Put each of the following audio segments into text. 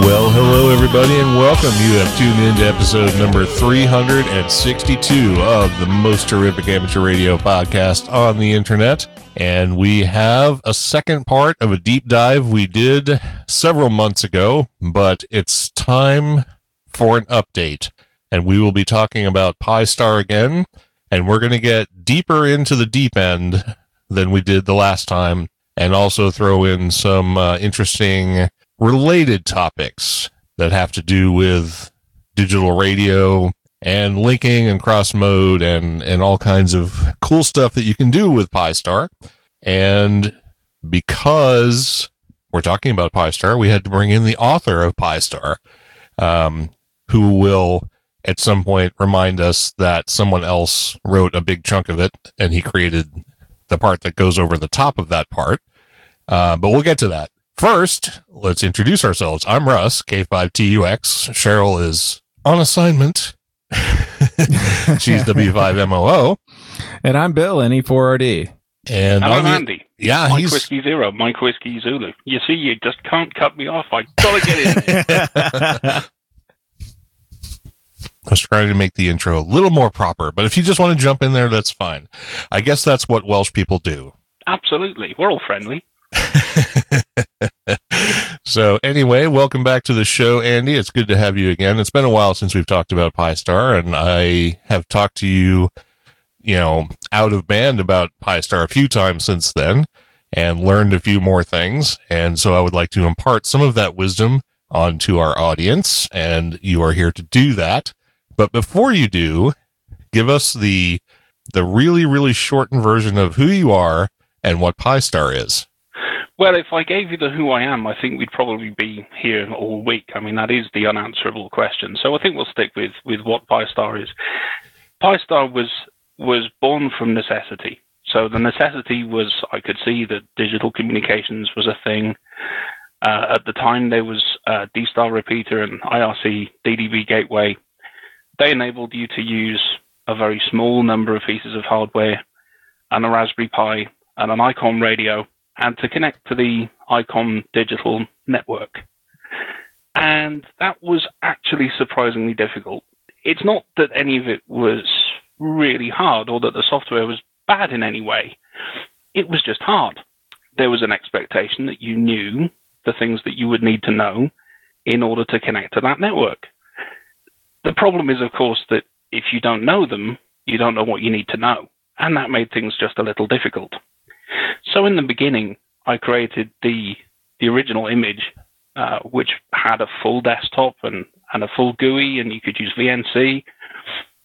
Well, hello, everybody, and welcome. You have tuned in to episode number 362 of the most terrific amateur radio podcast on the internet. And we have a second part of a deep dive we did several months ago, but it's time for an update. And we will be talking about Pi-Star again, and we're going to get deeper into the deep end than we did the last time, and also throw in some uh, interesting related topics that have to do with digital radio and linking and cross mode and, and all kinds of cool stuff that you can do with Pi-Star. And because we're talking about Pi-Star, we had to bring in the author of Pi-Star, um, who will at some point remind us that someone else wrote a big chunk of it and he created the part that goes over the top of that part. Uh, but we'll get to that. First, let's introduce ourselves. I'm Russ, K5TUX. Cheryl is on assignment. She's W5MOO. And I'm Bill, NE4RD. And Hello, on the- Andy. yeah, Mike he's Whiskey Zero, Mike Whiskey Zulu. You see, you just can't cut me off. I gotta get in there. I was trying to make the intro a little more proper, but if you just want to jump in there, that's fine. I guess that's what Welsh people do. Absolutely. We're all friendly. so anyway, welcome back to the show, Andy. It's good to have you again. It's been a while since we've talked about Pi-Star, and I have talked to you, you know, out of band about Pi-Star a few times since then, and learned a few more things. And so I would like to impart some of that wisdom onto our audience, and you are here to do that. But before you do, give us the the really really shortened version of who you are and what Pi-Star is. Well, if I gave you the who I am, I think we'd probably be here all week. I mean, that is the unanswerable question. So I think we'll stick with, with what Pi-Star is. Pi-Star was was born from necessity. So the necessity was I could see that digital communications was a thing. Uh, at the time, there was uh, D-Star repeater and IRC DDB gateway. They enabled you to use a very small number of pieces of hardware and a Raspberry Pi and an ICOM radio and to connect to the ICOM digital network. And that was actually surprisingly difficult. It's not that any of it was really hard or that the software was bad in any way. It was just hard. There was an expectation that you knew the things that you would need to know in order to connect to that network. The problem is, of course, that if you don't know them, you don't know what you need to know. And that made things just a little difficult. So in the beginning, I created the the original image, uh, which had a full desktop and, and a full GUI, and you could use VNC,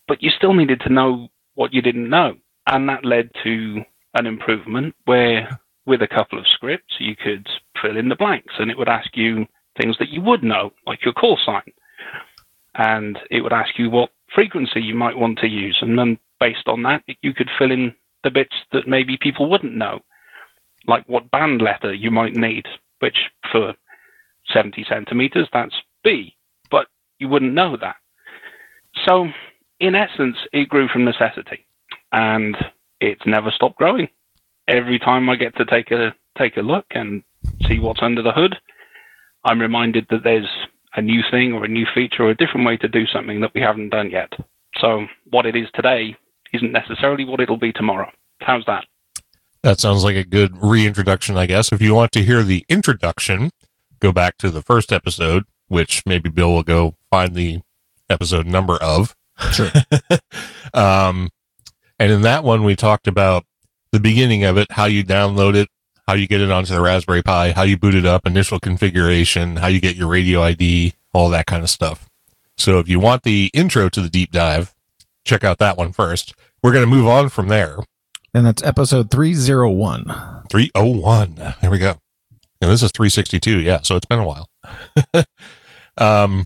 but you still needed to know what you didn't know. And that led to an improvement where, with a couple of scripts, you could fill in the blanks, and it would ask you things that you would know, like your call sign. And it would ask you what frequency you might want to use. And then based on that, you could fill in the bits that maybe people wouldn't know, like what band letter you might need, which for 70 centimeters, that's B, but you wouldn't know that. So, in essence, it grew from necessity, and it's never stopped growing. Every time I get to take a take a look and see what's under the hood, I'm reminded that there's a new thing or a new feature or a different way to do something that we haven't done yet. So, what it is today isn't necessarily what it'll be tomorrow. How's that? That sounds like a good reintroduction, I guess. If you want to hear the introduction, go back to the first episode, which maybe Bill will go find the episode number of. Sure. um, and in that one, we talked about the beginning of it, how you download it, how you get it onto the Raspberry Pi, how you boot it up, initial configuration, how you get your radio ID, all that kind of stuff. So if you want the intro to the deep dive, check out that one first. We're going to move on from there. And that's episode 301. 301. There we go. And this is 362. Yeah. So it's been a while. um,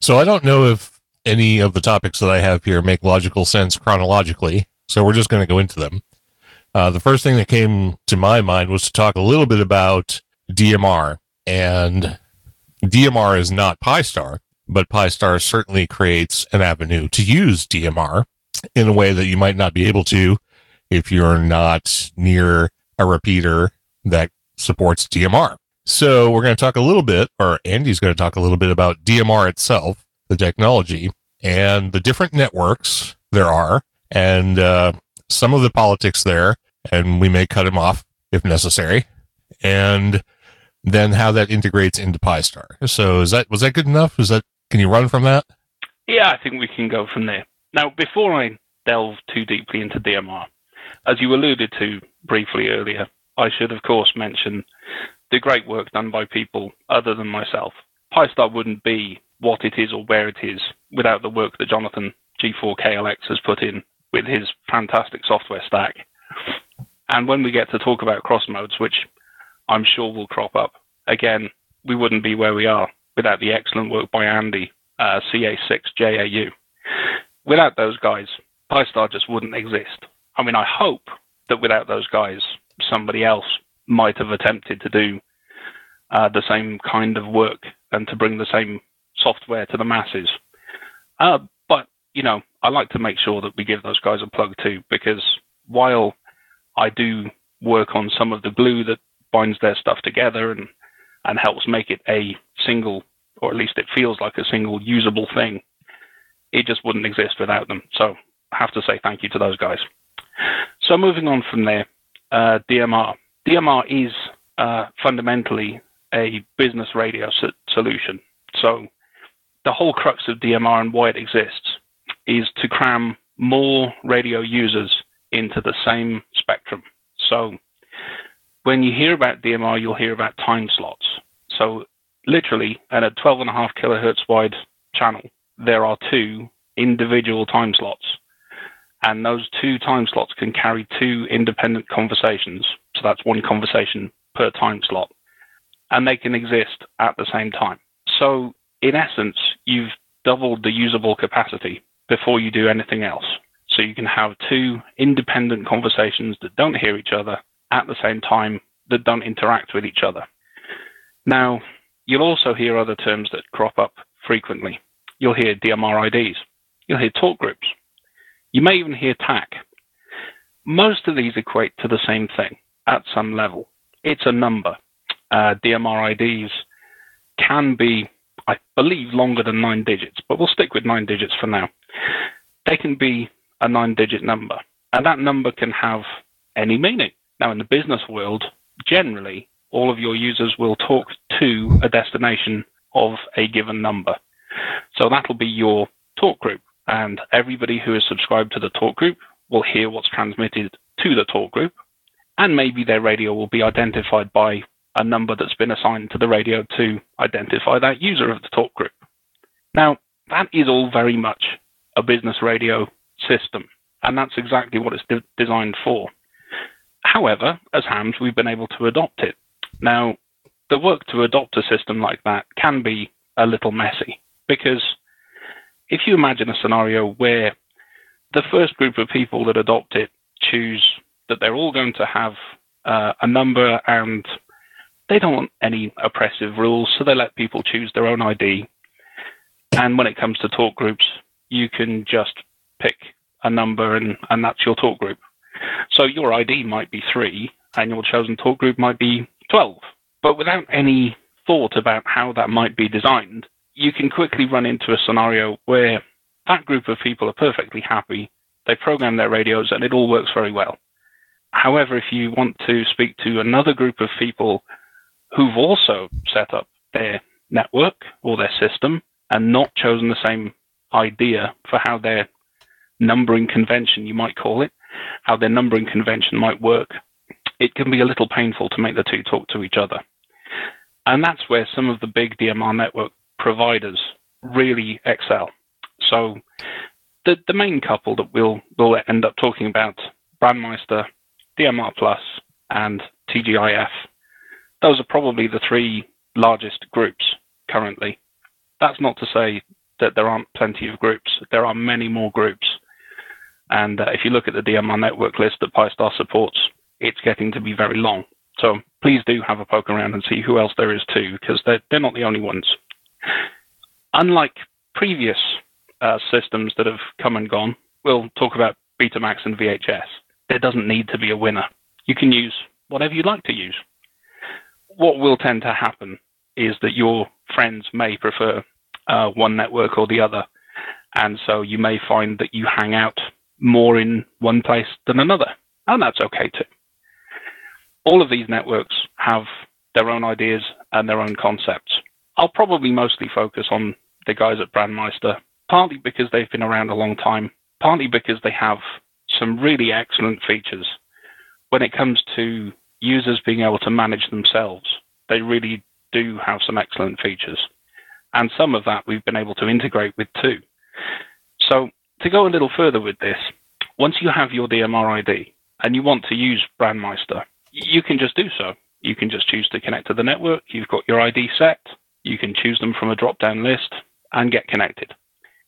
so I don't know if any of the topics that I have here make logical sense chronologically. So we're just going to go into them. Uh, the first thing that came to my mind was to talk a little bit about DMR. And DMR is not Pi-Star, but Pi-Star certainly creates an avenue to use DMR in a way that you might not be able to if you're not near a repeater that supports DMR. So we're going to talk a little bit, or Andy's going to talk a little bit about DMR itself, the technology, and the different networks there are, and uh, some of the politics there, and we may cut him off if necessary, and then how that integrates into Pi-Star. So is that was that good enough? Is that can you run from that? Yeah, I think we can go from there. Now, before I delve too deeply into DMR, as you alluded to briefly earlier, I should of course mention the great work done by people other than myself. Pi-Star wouldn't be what it is or where it is without the work that Jonathan G4KLX has put in with his fantastic software stack. And when we get to talk about cross modes, which I'm sure will crop up, again, we wouldn't be where we are without the excellent work by Andy, uh, CA6JAU. Without those guys, Pi-Star just wouldn't exist. I mean, I hope that without those guys, somebody else might have attempted to do uh, the same kind of work and to bring the same software to the masses. Uh, but, you know, I like to make sure that we give those guys a plug too, because while I do work on some of the glue that binds their stuff together and, and helps make it a single, or at least it feels like a single usable thing, it just wouldn't exist without them. So I have to say thank you to those guys. So moving on from there, uh, DMR. DMR is uh, fundamentally a business radio so- solution. So the whole crux of DMR and why it exists is to cram more radio users into the same spectrum. So when you hear about DMR, you'll hear about time slots. So literally at a 12.5 kilohertz wide channel, there are two individual time slots. And those two time slots can carry two independent conversations. So that's one conversation per time slot. And they can exist at the same time. So in essence, you've doubled the usable capacity before you do anything else. So you can have two independent conversations that don't hear each other at the same time, that don't interact with each other. Now, you'll also hear other terms that crop up frequently. You'll hear DMR IDs. You'll hear talk groups. You may even hear TAC. Most of these equate to the same thing at some level. It's a number. Uh, DMR IDs can be, I believe, longer than nine digits, but we'll stick with nine digits for now. They can be a nine digit number, and that number can have any meaning. Now, in the business world, generally, all of your users will talk to a destination of a given number. So that'll be your talk group, and everybody who is subscribed to the talk group will hear what's transmitted to the talk group, and maybe their radio will be identified by a number that's been assigned to the radio to identify that user of the talk group. Now, that is all very much a business radio system, and that's exactly what it's de- designed for. However, as hams, we've been able to adopt it. Now, the work to adopt a system like that can be a little messy because if you imagine a scenario where the first group of people that adopt it choose that they're all going to have uh, a number and they don't want any oppressive rules, so they let people choose their own ID. And when it comes to talk groups, you can just pick a number and, and that's your talk group. So your ID might be three and your chosen talk group might be 12. But without any thought about how that might be designed, you can quickly run into a scenario where that group of people are perfectly happy. They program their radios and it all works very well. However, if you want to speak to another group of people who've also set up their network or their system and not chosen the same idea for how their numbering convention, you might call it, how their numbering convention might work, it can be a little painful to make the two talk to each other. And that's where some of the big DMR network providers really excel. So the, the main couple that we'll, we'll end up talking about, Brandmeister, DMR Plus, and TGIF, those are probably the three largest groups currently. That's not to say that there aren't plenty of groups. There are many more groups. And uh, if you look at the DMR network list that Pi-Star supports, it's getting to be very long. So please do have a poke around and see who else there is too, because they're, they're not the only ones. Unlike previous uh, systems that have come and gone, we'll talk about Betamax and VHS. There doesn't need to be a winner. You can use whatever you'd like to use. What will tend to happen is that your friends may prefer uh, one network or the other. And so you may find that you hang out more in one place than another. And that's okay too. All of these networks have their own ideas and their own concepts. I'll probably mostly focus on the guys at Brandmeister, partly because they've been around a long time, partly because they have some really excellent features. When it comes to users being able to manage themselves, they really do have some excellent features. And some of that we've been able to integrate with too. So to go a little further with this, once you have your DMR ID and you want to use Brandmeister, you can just do so. You can just choose to connect to the network. You've got your ID set. You can choose them from a drop down list and get connected.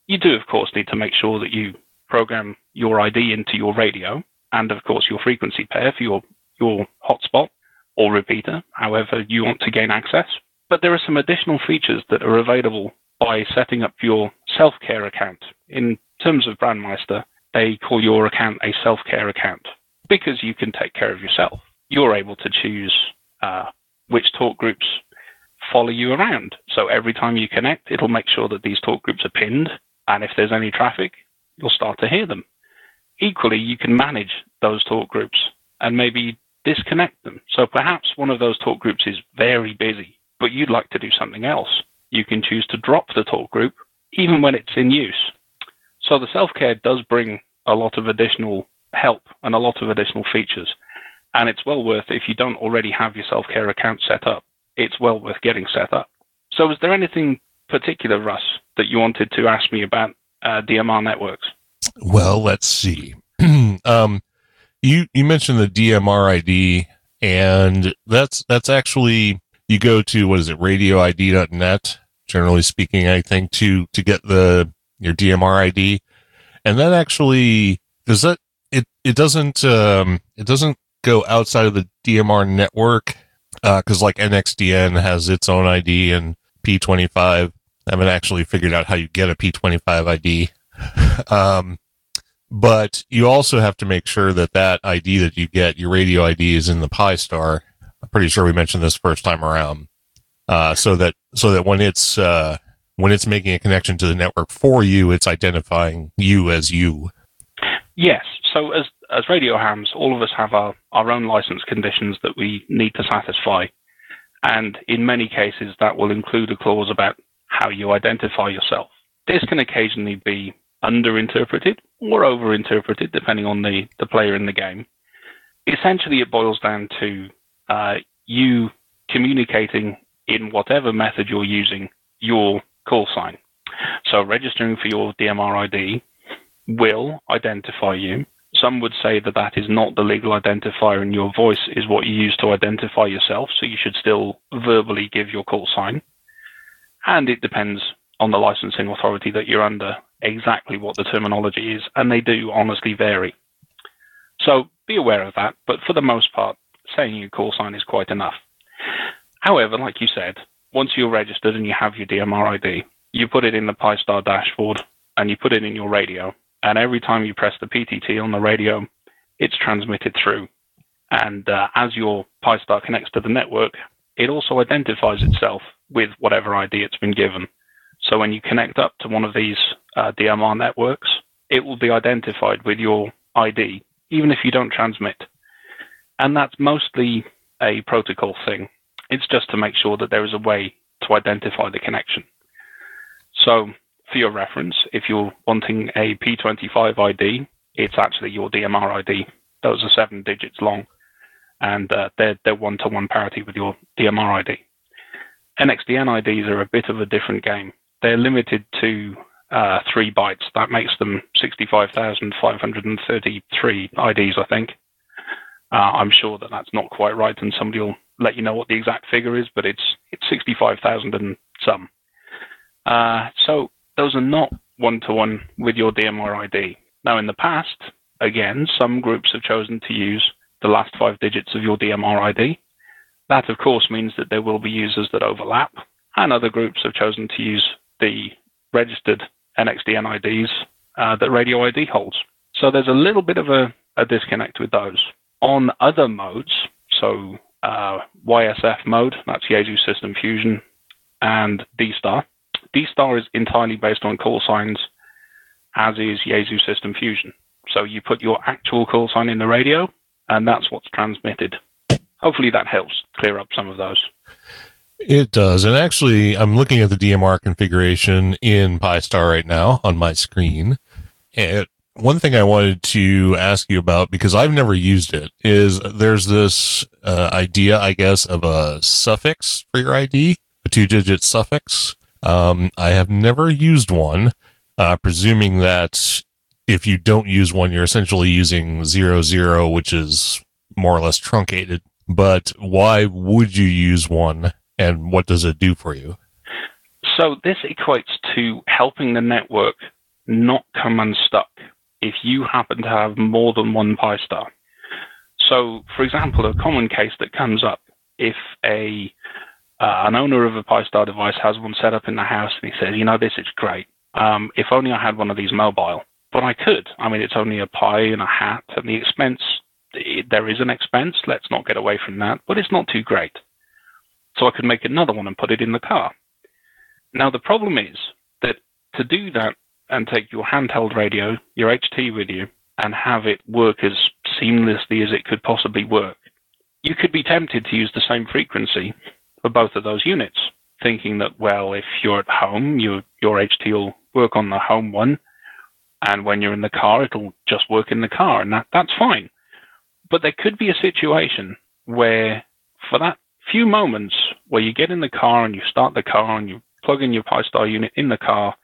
You do, of course, need to make sure that you program your ID into your radio and, of course, your frequency pair for your, your hotspot or repeater, however you want to gain access. But there are some additional features that are available by setting up your self care account. In terms of Brandmeister, they call your account a self care account because you can take care of yourself. You're able to choose uh, which talk groups follow you around. So every time you connect, it'll make sure that these talk groups are pinned. And if there's any traffic, you'll start to hear them. Equally, you can manage those talk groups and maybe disconnect them. So perhaps one of those talk groups is very busy but you'd like to do something else. You can choose to drop the talk group even when it's in use. So the self care does bring a lot of additional help and a lot of additional features. And it's well worth, if you don't already have your self care account set up, it's well worth getting set up. So, is there anything particular, Russ, that you wanted to ask me about uh, DMR networks? Well, let's see. um, you you mentioned the DMR ID, and that's that's actually you go to what is it radioid.net generally speaking i think to to get the your dmr id and that actually does that it it doesn't um it doesn't go outside of the dmr network because uh, like nxdn has its own id and p25 i haven't actually figured out how you get a p25 id um but you also have to make sure that that id that you get your radio id is in the pi-star I'm pretty sure we mentioned this first time around. Uh, so that so that when it's uh, when it's making a connection to the network for you, it's identifying you as you. Yes. So as as radio hams, all of us have our, our own license conditions that we need to satisfy. And in many cases, that will include a clause about how you identify yourself. This can occasionally be underinterpreted or overinterpreted, depending on the, the player in the game. Essentially, it boils down to uh, you communicating in whatever method you're using your call sign. So registering for your DMR ID will identify you. Some would say that that is not the legal identifier and your voice is what you use to identify yourself. So you should still verbally give your call sign. And it depends on the licensing authority that you're under exactly what the terminology is. And they do honestly vary. So be aware of that. But for the most part, saying your call sign is quite enough. However, like you said, once you're registered and you have your DMR ID, you put it in the Pi-Star dashboard and you put it in your radio. And every time you press the PTT on the radio, it's transmitted through. And uh, as your Pi-Star connects to the network, it also identifies itself with whatever ID it's been given. So when you connect up to one of these uh, DMR networks, it will be identified with your ID, even if you don't transmit. And that's mostly a protocol thing. It's just to make sure that there is a way to identify the connection. So, for your reference, if you're wanting a P25 ID, it's actually your DMR ID. Those are seven digits long. and uh, they're they're one-to-one parity with your DMR ID. NXDN IDs are a bit of a different game. They're limited to uh, three bytes. That makes them 65,533 IDs, I think. Uh, I'm sure that that's not quite right, and somebody will let you know what the exact figure is, but it's it's 65,000 and some. Uh, so those are not one-to-one with your DMR ID. Now, in the past, again, some groups have chosen to use the last five digits of your DMR ID. That, of course, means that there will be users that overlap, and other groups have chosen to use the registered NXDN IDs uh, that Radio ID holds. So there's a little bit of a, a disconnect with those. On other modes, so uh, YSF mode, that's Yaesu System Fusion, and D-Star. D-Star is entirely based on call signs, as is Yaesu System Fusion. So you put your actual call sign in the radio, and that's what's transmitted. Hopefully that helps clear up some of those. It does. And actually, I'm looking at the DMR configuration in Pi-Star right now on my screen. And one thing I wanted to ask you about, because I've never used it, is there's this uh, idea, I guess, of a suffix for your ID, a two digit suffix. Um, I have never used one, uh, presuming that if you don't use one, you're essentially using zero zero, which is more or less truncated. But why would you use one, and what does it do for you? So this equates to helping the network not come unstuck if you happen to have more than one Pi-Star. So, for example, a common case that comes up if a uh, an owner of a Pi-Star device has one set up in the house and he says, you know, this is great. Um, if only I had one of these mobile. But I could. I mean, it's only a Pi and a hat, and the expense, there is an expense. Let's not get away from that, but it's not too great. So I could make another one and put it in the car. Now, the problem is that to do that and take your handheld radio, your HT with you, and have it work as seamlessly as it could possibly work, you could be tempted to use the same frequency for both of those units, thinking that, well, if you're at home, you, your HT will work on the home one, and when you're in the car, it'll just work in the car, and that, that's fine. But there could be a situation where, for that few moments where you get in the car and you start the car and you plug in your Pi-Star unit in the car,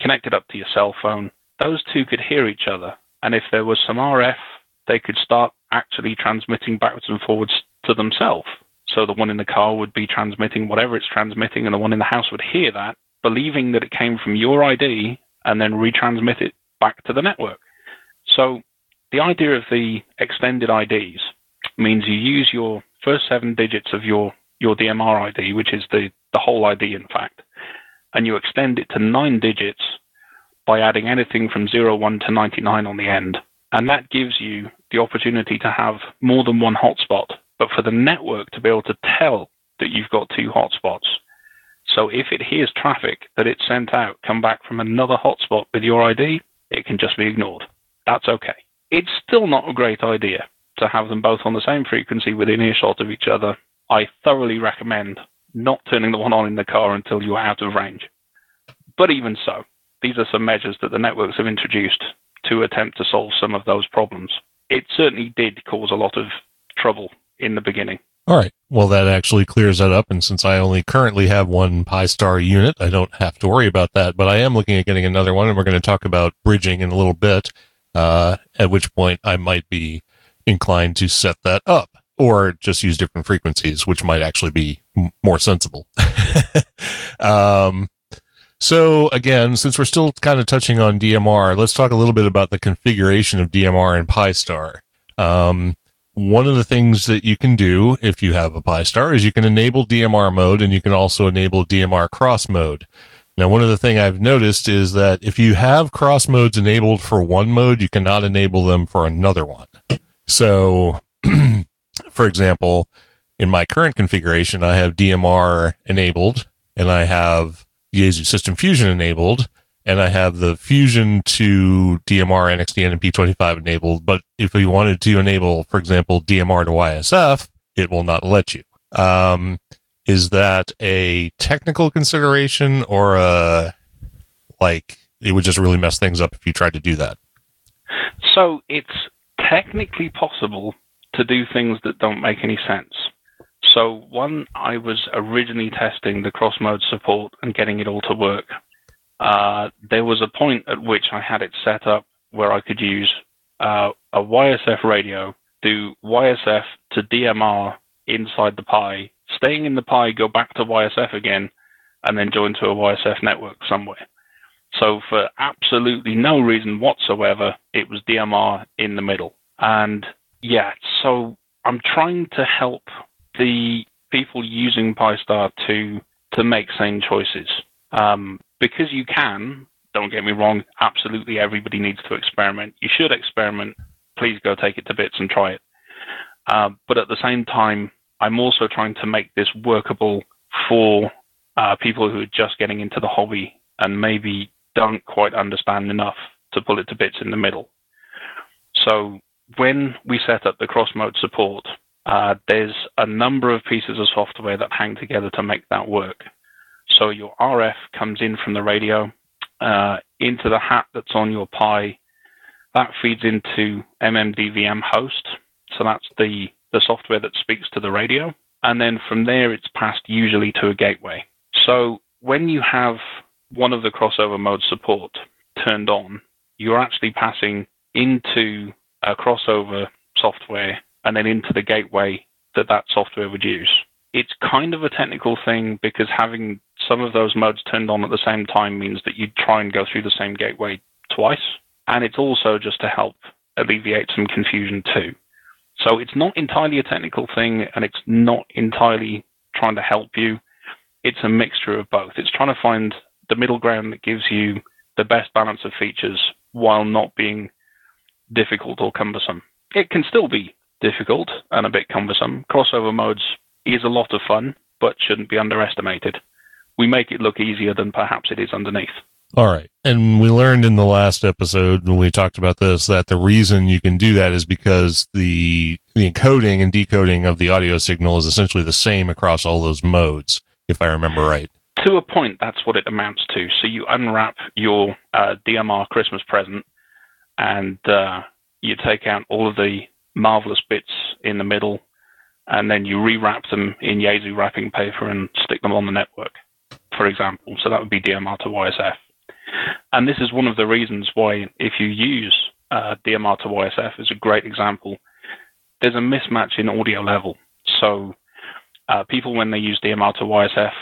connect it up to your cell phone, those two could hear each other. And if there was some RF, they could start actually transmitting backwards and forwards to themselves. So the one in the car would be transmitting whatever it's transmitting, and the one in the house would hear that, believing that it came from your ID, and then retransmit it back to the network. So the idea of the extended IDs means you use your first seven digits of your, your DMR ID, which is the, the whole ID, in fact, and you extend it to nine digits by adding anything from 01 to 99 on the end. And that gives you the opportunity to have more than one hotspot, but for the network to be able to tell that you've got two hotspots. So if it hears traffic that it's sent out come back from another hotspot with your ID, it can just be ignored. That's okay. It's still not a great idea to have them both on the same frequency within earshot of each other. I thoroughly recommend not turning the one on in the car until you're out of range. But even so, these are some measures that the networks have introduced to attempt to solve some of those problems. It certainly did cause a lot of trouble in the beginning. All right. Well, that actually clears that up. And since I only currently have one Pi-Star unit, I don't have to worry about that. But I am looking at getting another one, and we're going to talk about bridging in a little bit. Uh, at which point I might be inclined to set that up, or just use different frequencies, which might actually be more sensible. um, so again, since we're still kind of touching on DMR, let's talk a little bit about the configuration of DMR in Pi-Star. Um, one of the things that you can do if you have a Pi-Star is you can enable DMR mode and you can also enable DMR cross mode. Now, one of the things I've noticed is that if you have cross modes enabled for one mode, you cannot enable them for another one. So, for example, in my current configuration, I have DMR enabled and I have Yaesu System Fusion enabled and I have the Fusion to DMR, NXDN, and P25 enabled. But if we wanted to enable, for example, DMR to YSF, it will not let you. Um, is that a technical consideration or a like it would just really mess things up if you tried to do that? So it's technically possible to do things that don't make any sense. So, one, I was originally testing the cross mode support and getting it all to work. Uh, there was a point at which I had it set up where I could use uh, a YSF radio, do YSF to DMR inside the Pi, staying in the Pi, go back to YSF again, and then join to a YSF network somewhere. So for absolutely no reason whatsoever, it was DMR in the middle. And yeah, so I'm trying to help the people using Pi-Star to to make sane choices. Um, because you can, don't get me wrong, absolutely everybody needs to experiment. You should experiment. Please go take it to bits and try it. Uh, but at the same time, I'm also trying to make this workable for uh, people who are just getting into the hobby and maybe don't quite understand enough to pull it to bits in the middle. So when we set up the cross mode support, uh, there's a number of pieces of software that hang together to make that work. So your RF comes in from the radio uh, into the hat that's on your Pi. That feeds into MMDVM host. So that's the, the software that speaks to the radio. And then from there, it's passed usually to a gateway. So when you have one of the crossover mode support turned on, you're actually passing into a crossover software and then into the gateway that that software would use. It's kind of a technical thing because having some of those modes turned on at the same time means that you try and go through the same gateway twice. And it's also just to help alleviate some confusion too. So it's not entirely a technical thing and it's not entirely trying to help you. It's a mixture of both. It's trying to find the middle ground that gives you the best balance of features while not being difficult or cumbersome. It can still be difficult and a bit cumbersome. Crossover modes is a lot of fun, but shouldn't be underestimated. We make it look easier than perhaps it is underneath. All right. And we learned in the last episode when we talked about this that the reason you can do that is because the the encoding and decoding of the audio signal is essentially the same across all those modes, if I remember right. To a point, that's what it amounts to. So you unwrap your uh, DMR Christmas present and uh, you take out all of the marvelous bits in the middle, and then you rewrap them in Yaesu wrapping paper and stick them on the network, for example. So that would be DMR to YSF. And this is one of the reasons why, if you use uh, DMR to YSF, is a great example. There's a mismatch in audio level. So uh, people, when they use DMR to YSF,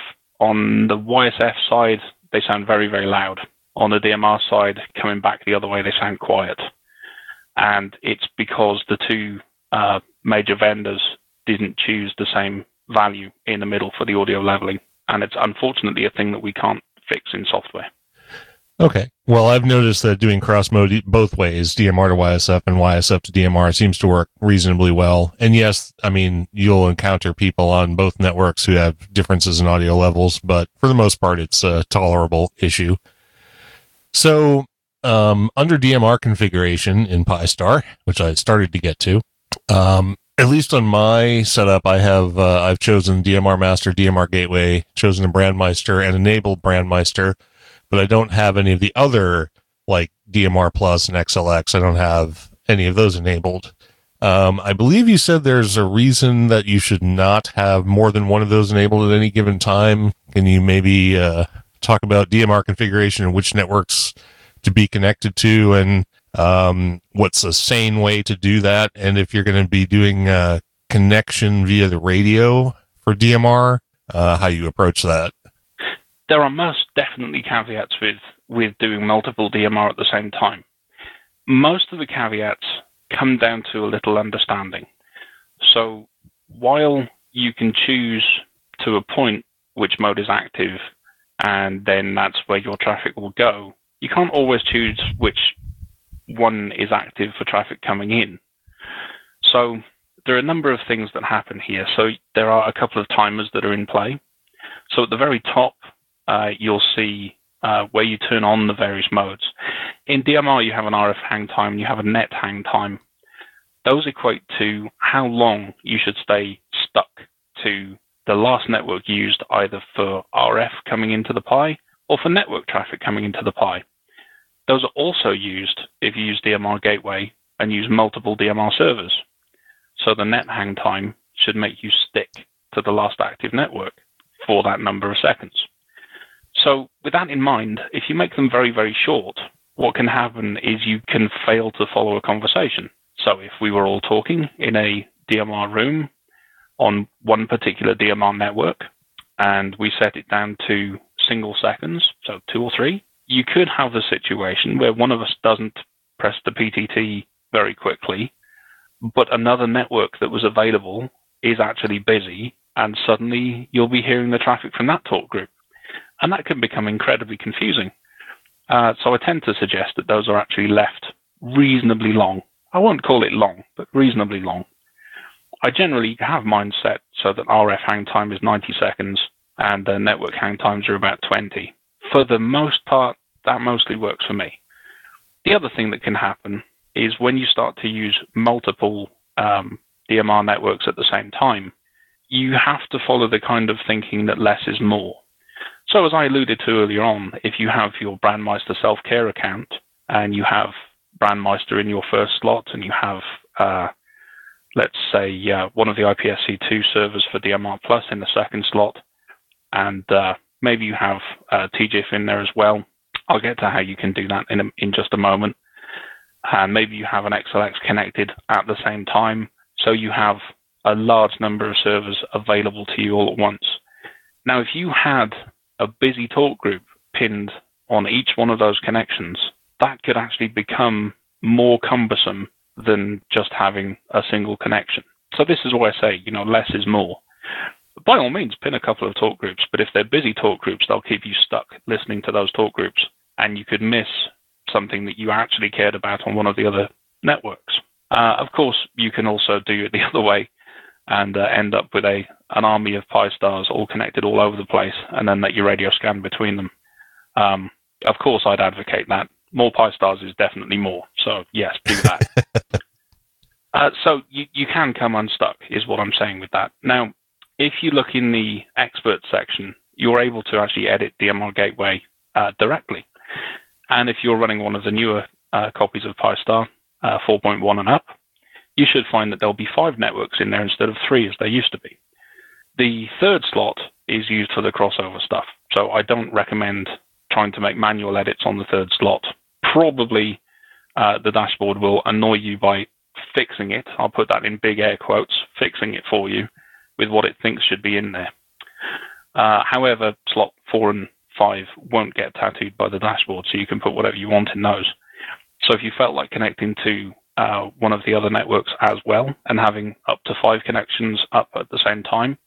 on the YSF side, they sound very, very loud. On the DMR side, coming back the other way, they sound quiet and it's because the two uh, major vendors didn't choose the same value in the middle for the audio leveling, and it's unfortunately a thing that we can't fix in software. Okay. Well, I've noticed that doing cross mode both ways, DMR to YSF and YSF to DMR, seems to work reasonably well. And yes, I mean, you'll encounter people on both networks who have differences in audio levels, but for the most part, it's a tolerable issue. So um, under DMR configuration in Pi-Star, which I started to get to, um, at least on my setup, I have uh, I've chosen DMR Master, DMR Gateway, chosen a Brandmeister, and enabled Brandmeister, but I don't have any of the other like DMR Plus and XLX. I don't have any of those enabled. Um, I believe you said there's a reason that you should not have more than one of those enabled at any given time. Can you maybe uh, talk about DMR configuration and which networks to be connected to and um, what's a sane way to do that. And if you're going to be doing a connection via the radio for DMR, uh, how you approach that. There are most definitely caveats with, with doing multiple DMR at the same time. Most of the caveats come down to a little understanding. So while you can choose to a point which mode is active, and then that's where your traffic will go, you can't always choose which one is active for traffic coming in. So there are a number of things that happen here. So there are a couple of timers that are in play. So at the very top, uh, you'll see uh, where you turn on the various modes. In DMR, you have an RF hang time and you have a net hang time. Those equate to how long you should stay stuck to the last network used either for RF coming into the Pi or for network traffic coming into the Pi. Those are also used if you use DMR Gateway and use multiple DMR servers. So the net hang time should make you stick to the last active network for that number of seconds. So with that in mind, if you make them very, very short, what can happen is you can fail to follow a conversation. So if we were all talking in a DMR room on one particular DMR network and we set it down to single seconds, so two or three, you could have a situation where one of us doesn't press the PTT very quickly, but another network that was available is actually busy, and suddenly you'll be hearing the traffic from that talk group. And that can become incredibly confusing. Uh, so I tend to suggest that those are actually left reasonably long. I won't call it long, but reasonably long. I generally have mine set so that RF hang time is 90 seconds and the network hang times are about 20. For the most part, that mostly works for me. The other thing that can happen is when you start to use multiple um, DMR networks at the same time, you have to follow the kind of thinking that less is more. So, as I alluded to earlier on, if you have your Brandmeister self care account and you have Brandmeister in your first slot and you have, uh, let's say, uh, one of the IPSC2 servers for DMR Plus in the second slot, and uh, maybe you have uh, TGIF in there as well. I'll get to how you can do that in, a, in just a moment. And maybe you have an XLX connected at the same time, so you have a large number of servers available to you all at once. Now, if you had a busy talk group pinned on each one of those connections, that could actually become more cumbersome than just having a single connection. So this is why I say, you know, less is more by all means, pin a couple of talk groups, but if they're busy talk groups, they'll keep you stuck listening to those talk groups, and you could miss something that you actually cared about on one of the other networks. Uh, of course, you can also do it the other way and uh, end up with a an army of Pi stars all connected all over the place, and then let your radio scan between them. Um, of course, I'd advocate that. More Pi stars is definitely more. So yes, do that. uh, so you, you can come unstuck, is what I'm saying with that. Now, if you look in the expert section, you're able to actually edit DMR Gateway uh, directly. And if you're running one of the newer uh, copies of Pi-Star uh, 4.1 and up, you should find that there'll be five networks in there instead of three as there used to be. The third slot is used for the crossover stuff. So I don't recommend trying to make manual edits on the third slot. Probably uh, the dashboard will annoy you by fixing it. I'll put that in big air quotes, fixing it for you with what it thinks should be in there. Uh, however, slot four and five won't get tattooed by the dashboard, so you can put whatever you want in those. So if you felt like connecting to uh, one of the other networks as well and having up to five connections up at the same time,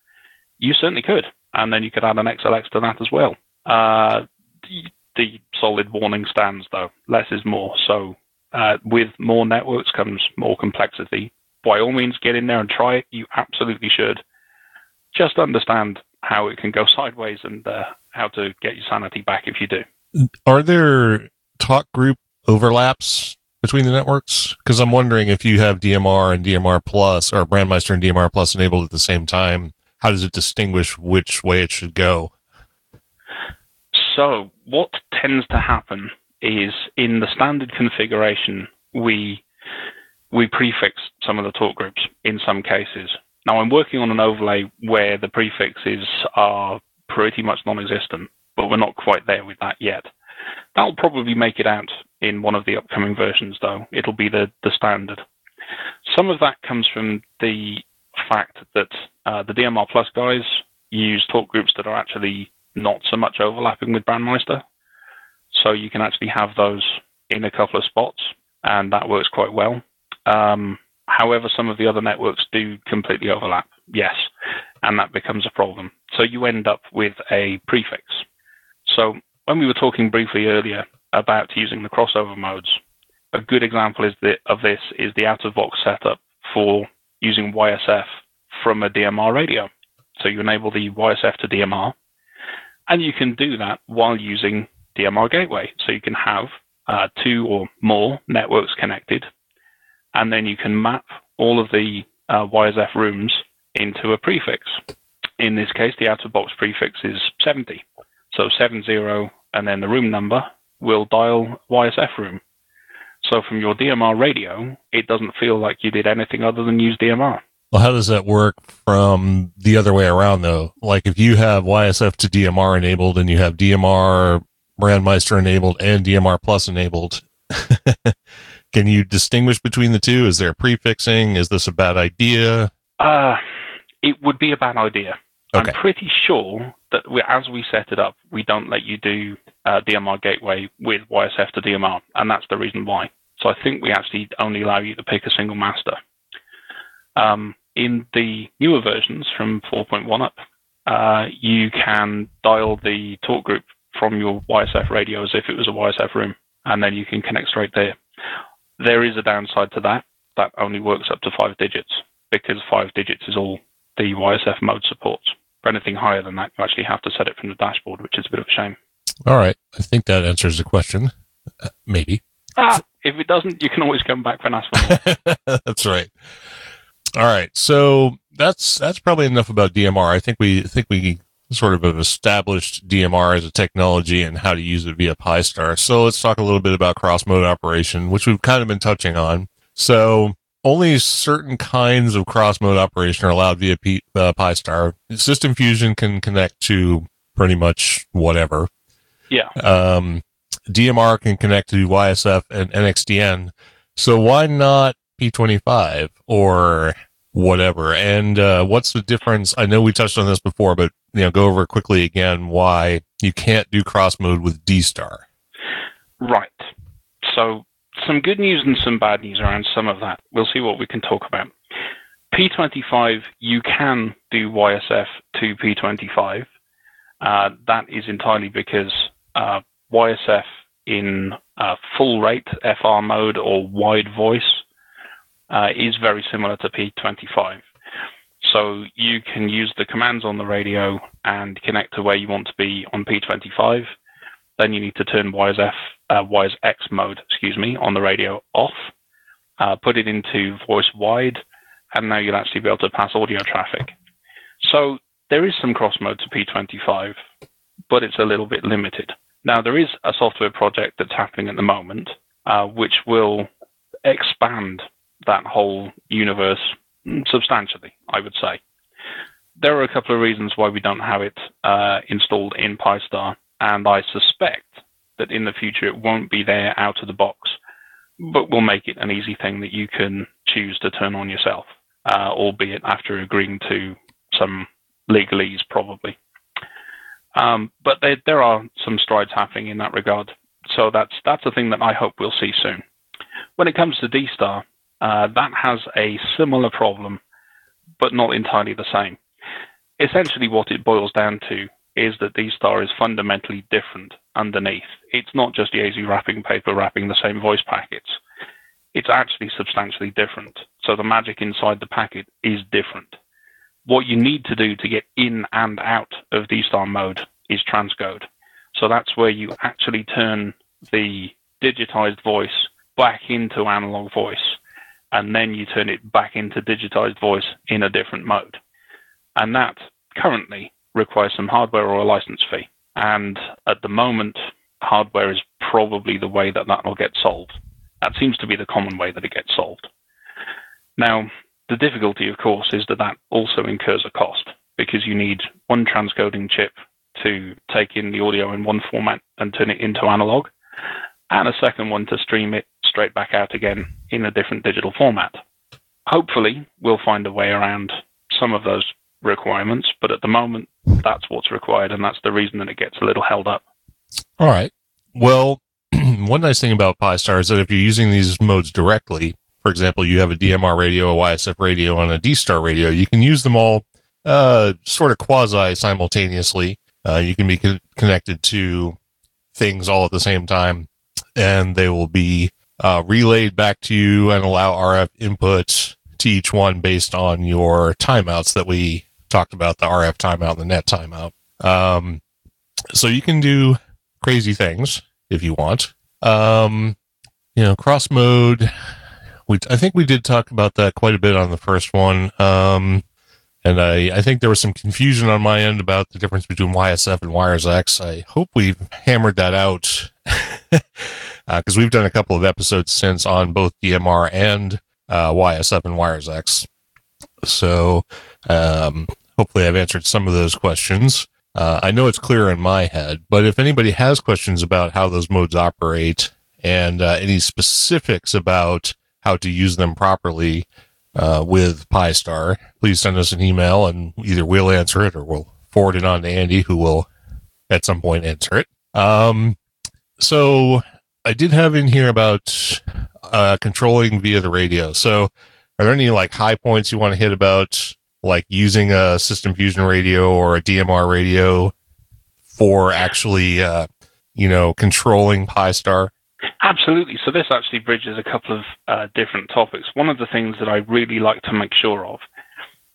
you certainly could. And then you could add an XLX to that as well. Uh, the, the, solid warning stands though, less is more. So uh, with more networks comes more complexity. By all means, get in there and try it. You absolutely should just understand how it can go sideways and uh, how to get your sanity back if you do. Are there talk group overlaps between the networks? Because I'm wondering if you have DMR and DMR Plus or Brandmeister and DMR Plus enabled at the same time, how does it distinguish which way it should go? So, what tends to happen is in the standard configuration, we we prefix some of the talk groups in some cases. Now I'm working on an overlay where the prefixes are pretty much non-existent, but we're not quite there with that yet. That'll probably make it out in one of the upcoming versions though. It'll be the, the standard. Some of that comes from the fact that uh, the DMR Plus guys use talk groups that are actually not so much overlapping with Brandmeister. So you can actually have those in a couple of spots, and that works quite well. Um, However, some of the other networks do completely overlap, yes, and that becomes a problem. So you end up with a prefix. So when we were talking briefly earlier about using the crossover modes, a good example is the, of this is the out-of-box setup for using YSF from a DMR radio. So you enable the YSF to DMR, and you can do that while using DMR Gateway. So you can have uh, two or more networks connected and then you can map all of the uh, YSF rooms into a prefix. In this case, the out-of-box prefix is 70. So 70 and then the room number will dial YSF room. So from your DMR radio, it doesn't feel like you did anything other than use DMR. Well, how does that work from the other way around though? Like if you have YSF to DMR enabled and you have DMR Brandmeister enabled and DMR plus enabled, can you distinguish between the two? Is there prefixing? Is this a bad idea? Uh, it would be a bad idea. Okay. I'm pretty sure that we, as we set it up, we don't let you do uh, DMR gateway with YSF to DMR, and that's the reason why. So I think we actually only allow you to pick a single master. Um, in the newer versions from 4.1 up, uh, you can dial the talk group from your YSF radio as if it was a YSF room, and then you can connect straight there. There is a downside to that. That only works up to five digits because five digits is all the YSF mode supports. For anything higher than that, you actually have to set it from the dashboard, which is a bit of a shame. All right. I think that answers the question. Uh, maybe. Ah, if it doesn't, you can always come back and ask for more. that's right. All right. So that's that's probably enough about DMR. I think we I think we sort of established DMR as a technology and how to use it via Pi-Star. So let's talk a little bit about cross mode operation, which we've kind of been touching on. So only certain kinds of cross mode operation are allowed via P, uh, Pi-Star. System Fusion can connect to pretty much whatever. yeah. Um, DMR can connect to YSF and NXDN. So why not P25 or whatever? And uh, what's the difference? I know we touched on this before, but you know, go over quickly again why you can't do cross mode with D Star. Right. So, some good news and some bad news around some of that. We'll see what we can talk about. P25, you can do YSF to P25. Uh, that is entirely because uh, YSF in uh, full rate FR mode or wide voice uh, is very similar to P25. So you can use the commands on the radio and connect to where you want to be on P25. Then you need to turn YSF, uh, YSX mode, excuse me, on the radio off, uh, put it into voice wide, and now you'll actually be able to pass audio traffic. So there is some cross mode to P25, but it's a little bit limited. Now there is a software project that's happening at the moment, uh, which will expand that whole universe substantially, I would say. There are a couple of reasons why we don't have it uh, installed in Pi-Star, and I suspect that in the future it won't be there out of the box, but we'll make it an easy thing that you can choose to turn on yourself, uh, albeit after agreeing to some legalese, probably. Um, but there, there are some strides happening in that regard, so that's that's a thing that I hope we'll see soon. When it comes to D-Star, uh, that has a similar problem, but not entirely the same. Essentially, what it boils down to is that D-Star is fundamentally different underneath. It's not just Yaesu wrapping paper wrapping the same voice packets. It's actually substantially different. So the magic inside the packet is different. What you need to do to get in and out of D-Star mode is transcode. So that's where you actually turn the digitized voice back into analog voice and then you turn it back into digitized voice in a different mode. And that currently requires some hardware or a license fee. And at the moment, hardware is probably the way that that will get solved. That seems to be the common way that it gets solved. Now, the difficulty, of course, is that that also incurs a cost because you need one transcoding chip to take in the audio in one format and turn it into analog, and a second one to stream it straight back out again in a different digital format. Hopefully, we'll find a way around some of those requirements, but at the moment, that's what's required, and that's the reason that it gets a little held up. All right. Well, one nice thing about Pi-Star is that if you're using these modes directly, for example, you have a DMR radio, a YSF radio, and a D-Star radio, you can use them all uh, sort of quasi simultaneously. Uh, you can be con- connected to things all at the same time, and they will be uh, relayed back to you and allow RF inputs to each one based on your timeouts that we talked about the RF timeout and the net timeout. Um, so you can do crazy things if you want. Um, you know, cross mode. I think we did talk about that quite a bit on the first one. Um, and I, I think there was some confusion on my end about the difference between YSF and WiresX. I hope we've hammered that out because we've done a couple of episodes since on both DMR and uh, YSF and WiresX. So um, hopefully I've answered some of those questions. Uh, I know it's clear in my head, but if anybody has questions about how those modes operate and uh, any specifics about how to use them properly uh, with Pi-Star, please send us an email and either we'll answer it or we'll forward it on to Andy, who will at some point answer it. Um, so I did have in here about uh, controlling via the radio. So are there any like high points you want to hit about like using a system fusion radio or a DMR radio for actually, uh, you know, controlling Pi-Star? Absolutely. So this actually bridges a couple of uh, different topics. One of the things that I really like to make sure of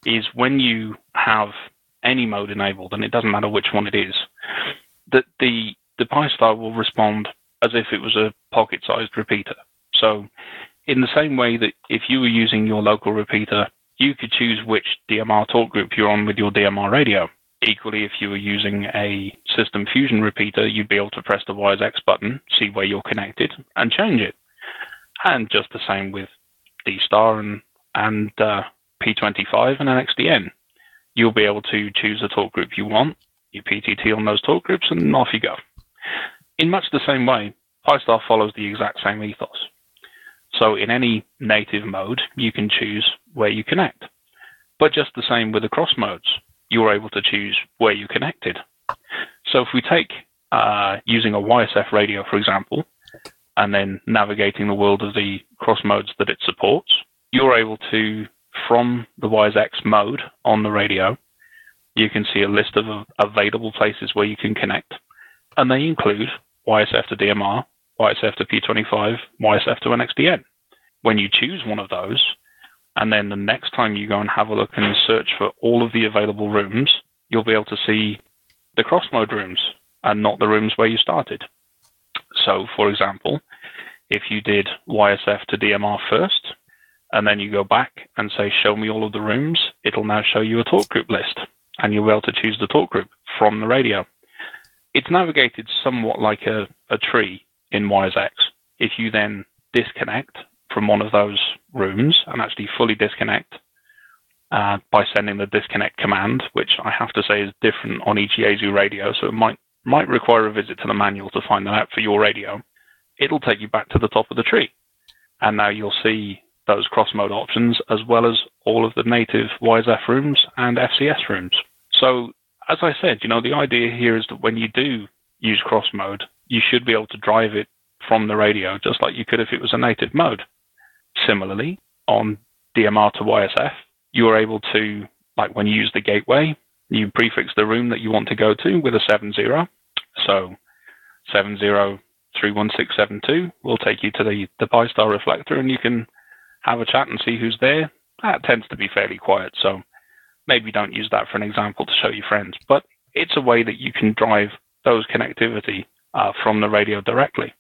is when you have any mode enabled, and it doesn't matter which one it is, that the the Pi-Star will respond as if it was a pocket-sized repeater. So, in the same way that if you were using your local repeater, you could choose which DMR talk group you're on with your DMR radio. Equally, if you were using a System Fusion repeater, you'd be able to press the Wires X button, see where you're connected, and change it. And just the same with D Star and, and uh, P25 and NXDN. You'll be able to choose the talk group you want, you PTT on those talk groups, and off you go. In much the same way, Pi-Star follows the exact same ethos. So in any native mode, you can choose where you connect. But just the same with the cross modes, you're able to choose where you connected. So if we take uh, using a YSF radio, for example, and then navigating the world of the cross modes that it supports, you're able to, from the WiresX mode on the radio, you can see a list of available places where you can connect. And they include YSF to DMR, YSF to P25, YSF to NXDN. When you choose one of those, and then the next time you go and have a look and search for all of the available rooms, you'll be able to see the cross mode rooms and not the rooms where you started. So, for example, if you did YSF to DMR first, and then you go back and say, show me all of the rooms, it'll now show you a talk group list, and you'll be able to choose the talk group from the radio. It's navigated somewhat like a, a tree in WiresX. If you then disconnect from one of those rooms and actually fully disconnect uh, by sending the disconnect command, which I have to say is different on each Yaesu radio, so it might might require a visit to the manual to find that out for your radio. It'll take you back to the top of the tree, and now you'll see those cross mode options as well as all of the native YSF rooms and FCS rooms. So, as I said, you know, the idea here is that when you do use cross mode, you should be able to drive it from the radio just like you could if it was a native mode. Similarly, on DMR to YSF, you are able to, like when you use the gateway, you prefix the room that you want to go to with a 70. So 70316672 will take you to the, the Pi-Star reflector and you can have a chat and see who's there. That tends to be fairly quiet, so maybe don't use that for an example to show your friends. But it's a way that you can drive those connectivity uh, from the radio directly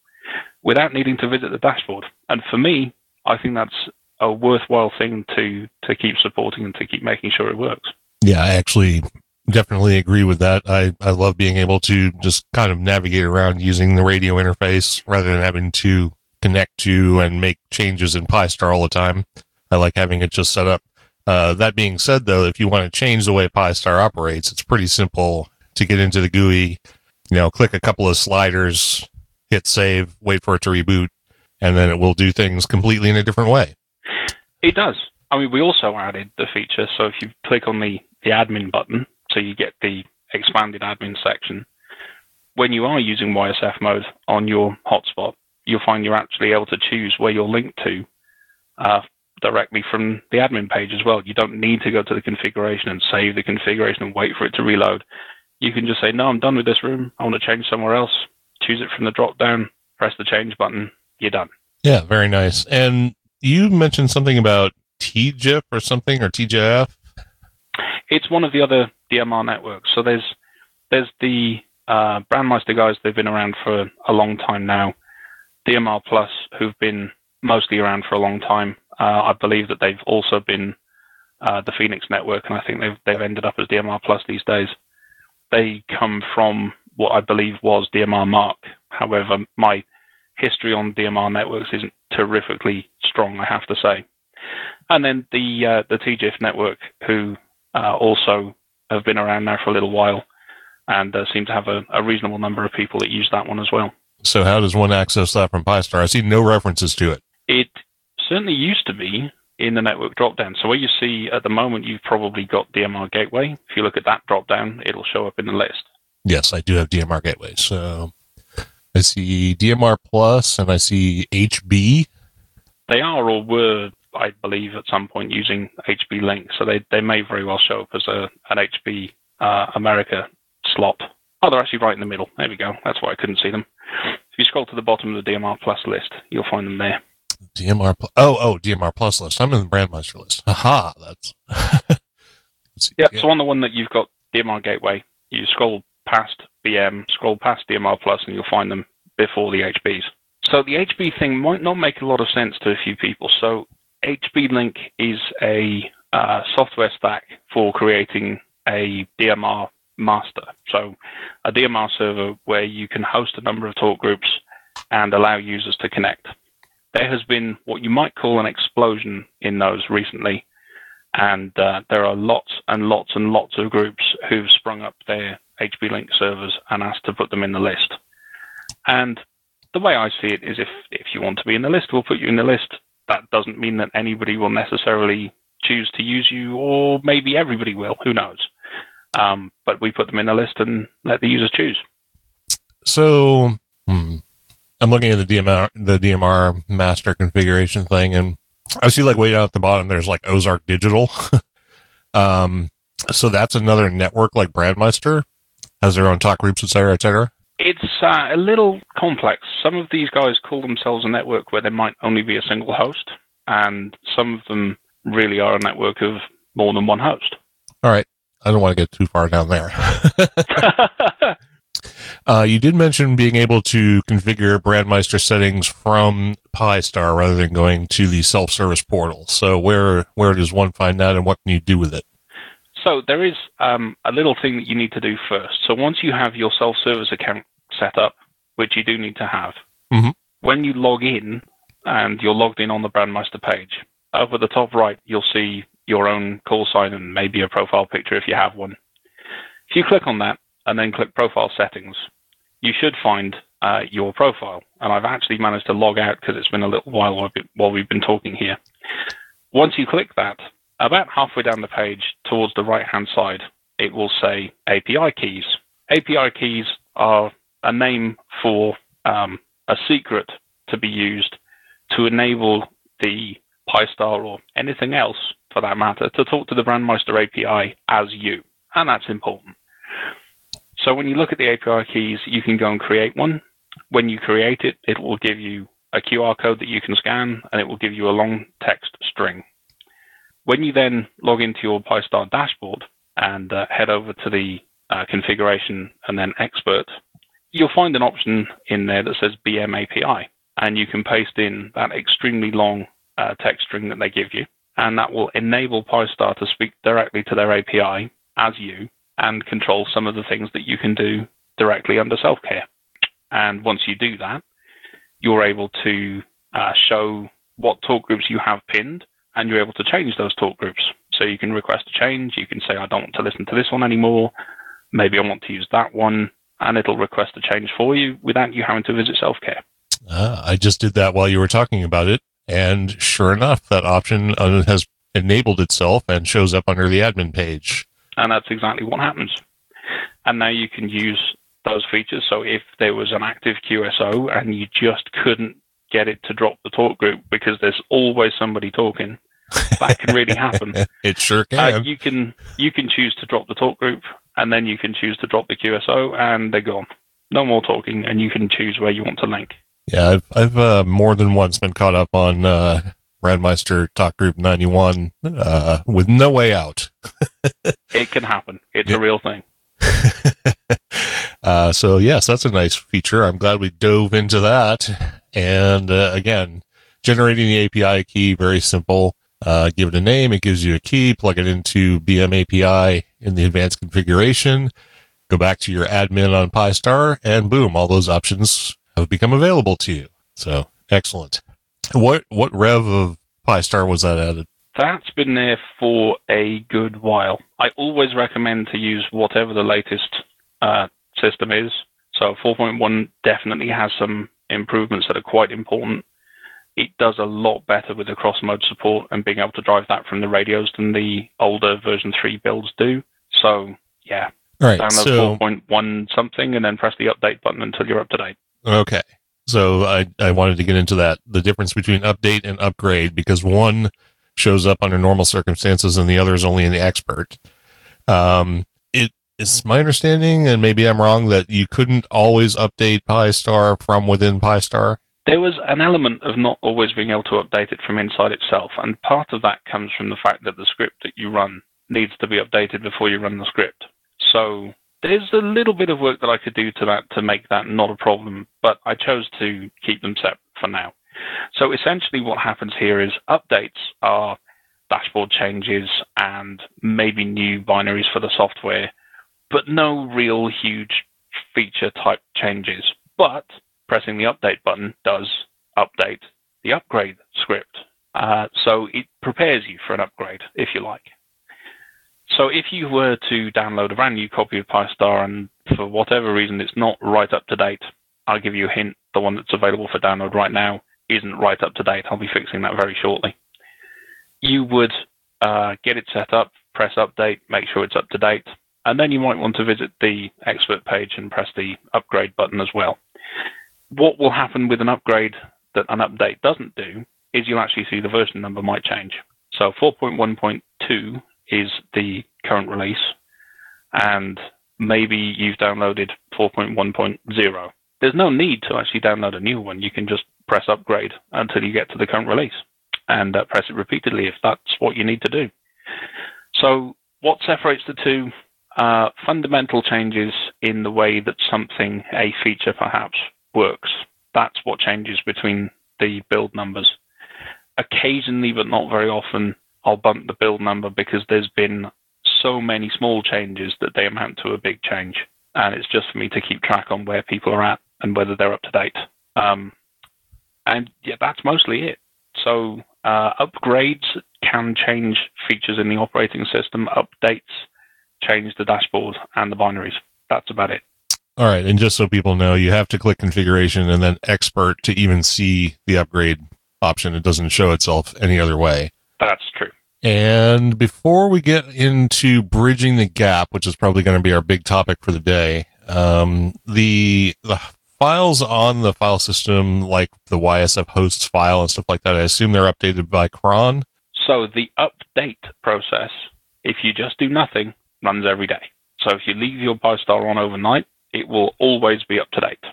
without needing to visit the dashboard. And for me, I think that's a worthwhile thing to to keep supporting and to keep making sure it works. Yeah, I actually definitely agree with that. I, I love being able to just kind of navigate around using the radio interface rather than having to connect to and make changes in Pi-Star all the time. I like having it just set up. Uh, that being said, though, if you want to change the way Pi-Star operates, it's pretty simple to get into the GUI. You know, click a couple of sliders, hit save, wait for it to reboot, and then it will do things completely in a different way. It does. I mean, we also added the feature. So if you click on the, the admin button, so you get the expanded admin section, when you are using YSF mode on your hotspot, you'll find you're actually able to choose where you're linked to uh, directly from the admin page as well. You don't need to go to the configuration and save the configuration and wait for it to reload. You can just say, no, I'm done with this room. I want to change somewhere else. Choose it from the drop down, press the change button, you're done. Yeah, very nice. And you mentioned something about TGIF or something or TGIF. It's one of the other DMR networks. So there's there's the uh, Brandmeister guys. They've been around for a long time now. DMR Plus, who've been mostly around for a long time. Uh, I believe that they've also been uh, the Phoenix network, and I think they've they've ended up as DMR Plus these days. They come from what I believe was DMR Mark. However, my history on DMR networks isn't terrifically strong, I have to say. And then the uh, the TGIF network, who uh, also have been around now for a little while, and uh, seem to have a, a, reasonable number of people that use that one as well. So, how does one access that from Pi-Star? I see no references to it. It certainly used to be in the network dropdown. So, where you see at the moment, you've probably got DMR Gateway. If you look at that dropdown, it'll show up in the list. Yes, I do have DMR Gateway. So, I see DMR Plus and I see HB. They are or were, I believe, at some point using HB Link. So, they, they may very well show up as a, an HB uh, America slot. Oh, they're actually right in the middle. There we go. That's why I couldn't see them. If you scroll to the bottom of the DMR Plus list, you'll find them there. DMR. Oh, oh, DMR Plus list. I'm in the Brandmeister list. Aha, that's. yeah, yeah, so on the one that you've got DMR Gateway, you scroll past BM, scroll past DMR Plus, and you'll find them before the HBs. So the HB thing might not make a lot of sense to a few people. So HB Link is a uh, software stack for creating a DMR master. So a DMR server where you can host a number of talk groups and allow users to connect. There has been what you might call an explosion in those recently, and uh, there are lots and lots and lots of groups who've sprung up their HB Link servers and asked to put them in the list. And the way I see it is if, if you want to be in the list, we'll put you in the list. That doesn't mean that anybody will necessarily choose to use you, or maybe everybody will. Who knows? Um, but we put them in a list and let the users choose. So hmm, I'm looking at the DMR, the DMR master configuration thing, and I see like way down at the bottom, there's like Ozark Digital. um, so that's another network like Brandmeister has their own talk groups, et cetera, et cetera. It's uh, a little complex. Some of these guys call themselves a network where there might only be a single host, and some of them really are a network of more than one host. All right. I don't want to get too far down there. uh, you did mention being able to configure Brandmeister settings from Pi-Star rather than going to the self-service portal. So where where does one find that, and what can you do with it? So there is um, a little thing that you need to do first. So once you have your self-service account set up, which you do need to have, mm-hmm. when you log in and you're logged in on the Brandmeister page, over the top right, you'll see your own call sign and maybe a profile picture if you have one. If you click on that and then click profile settings, you should find uh, your profile. And I've actually managed to log out because it's been a little while while we've been talking here. Once you click that, about halfway down the page towards the right hand side, it will say API keys. API keys are a name for um, a secret to be used to enable the Pi-Star or anything else for that matter, to talk to the Brandmeister API as you. And that's important. So when you look at the API keys, you can go and create one. When you create it, it will give you a QR code that you can scan and it will give you a long text string. When you then log into your Pi-Star dashboard and uh, head over to the uh, configuration and then expert, you'll find an option in there that says BM API. And you can paste in that extremely long uh, text string that they give you and that will enable Pi-Star to speak directly to their API as you and control some of the things that you can do directly under self-care. And once you do that, you're able to uh, show what talk groups you have pinned, and you're able to change those talk groups. So you can request a change. You can say, I don't want to listen to this one anymore. Maybe I want to use that one, and it'll request a change for you without you having to visit self-care. Uh, I just did that while you were talking about it. And sure enough, that option uh, has enabled itself and shows up under the admin page. And that's exactly what happens. And now you can use those features. So if there was an active QSO and you just couldn't get it to drop the talk group because there's always somebody talking, that can really happen. it sure uh, can. Uh, you can you can choose to drop the talk group, and then you can choose to drop the QSO, and they're gone. No more talking, and you can choose where you want to link. Yeah, I've, I've uh, more than once been caught up on uh, Brandmeister Talk Group 91 uh, with no way out. it can happen. It's yeah. a real thing. uh, so, yes, that's a nice feature. I'm glad we dove into that. And uh, again, generating the API key, very simple. Uh, give it a name, it gives you a key, plug it into BM API in the advanced configuration, go back to your admin on Pi-Star, and boom, all those options have become available to you. So excellent. What what rev of Pi-Star was that added? That's been there for a good while. I always recommend to use whatever the latest uh, system is. So 4.1 definitely has some improvements that are quite important. It does a lot better with the cross mode support and being able to drive that from the radios than the older version 3 builds do. So, yeah, All right. download So 4.1 something and then press the update button until you're up to date. okay. So I I wanted to get into that the difference between update and upgrade because one shows up under normal circumstances and the other is only in the expert. Um, it is my understanding, and maybe I'm wrong, that you couldn't always update Pi-Star from within Pi-Star. There was an element of not always being able to update it from inside itself, and part of that comes from the fact that the script that you run needs to be updated before you run the script. So there's a little bit of work that I could do to that to make that not a problem, but I chose to keep them separate for now. So essentially, what happens here is updates are dashboard changes and maybe new binaries for the software, but no real huge feature type changes. But pressing the update button does update the upgrade script. Uh, so it prepares you for an upgrade, if you like. So if you were to download a brand new copy of Pi-Star and for whatever reason it's not right up to date, I'll give you a hint. The one that's available for download right now isn't right up to date. I'll be fixing that very shortly. You would uh, get it set up, press update, make sure it's up to date, and then you might want to visit the expert page and press the upgrade button as well. What will happen with an upgrade that an update doesn't do is you'll actually see the version number might change. So 4.1.2 is the current release, and maybe you've downloaded 4.1.0. There's no need to actually download a new one. You can just press upgrade until you get to the current release and uh, press it repeatedly if that's what you need to do. So, what separates the two? Uh, fundamental changes in the way that something, a feature perhaps, works. That's what changes between the build numbers. Occasionally, but not very often, I'll bump the build number because there's been so many small changes that they amount to a big change. And it's just for me to keep track on where people are at and whether they're up to date. Um, and yeah, that's mostly it. So uh, upgrades can change features in the operating system. Updates change the dashboard and the binaries. That's about it. All right, and just so people know, you have to click configuration and then expert to even see the upgrade option. It doesn't show itself any other way. That's true. And before we get into bridging the gap, which is probably going to be our big topic for the day, um, the the files on the file system, like the YSF hosts file and stuff like that, I assume they're updated by cron. So the update process, if you just do nothing, runs every day. So if you leave your Pi-Star on overnight, it will always be up to date.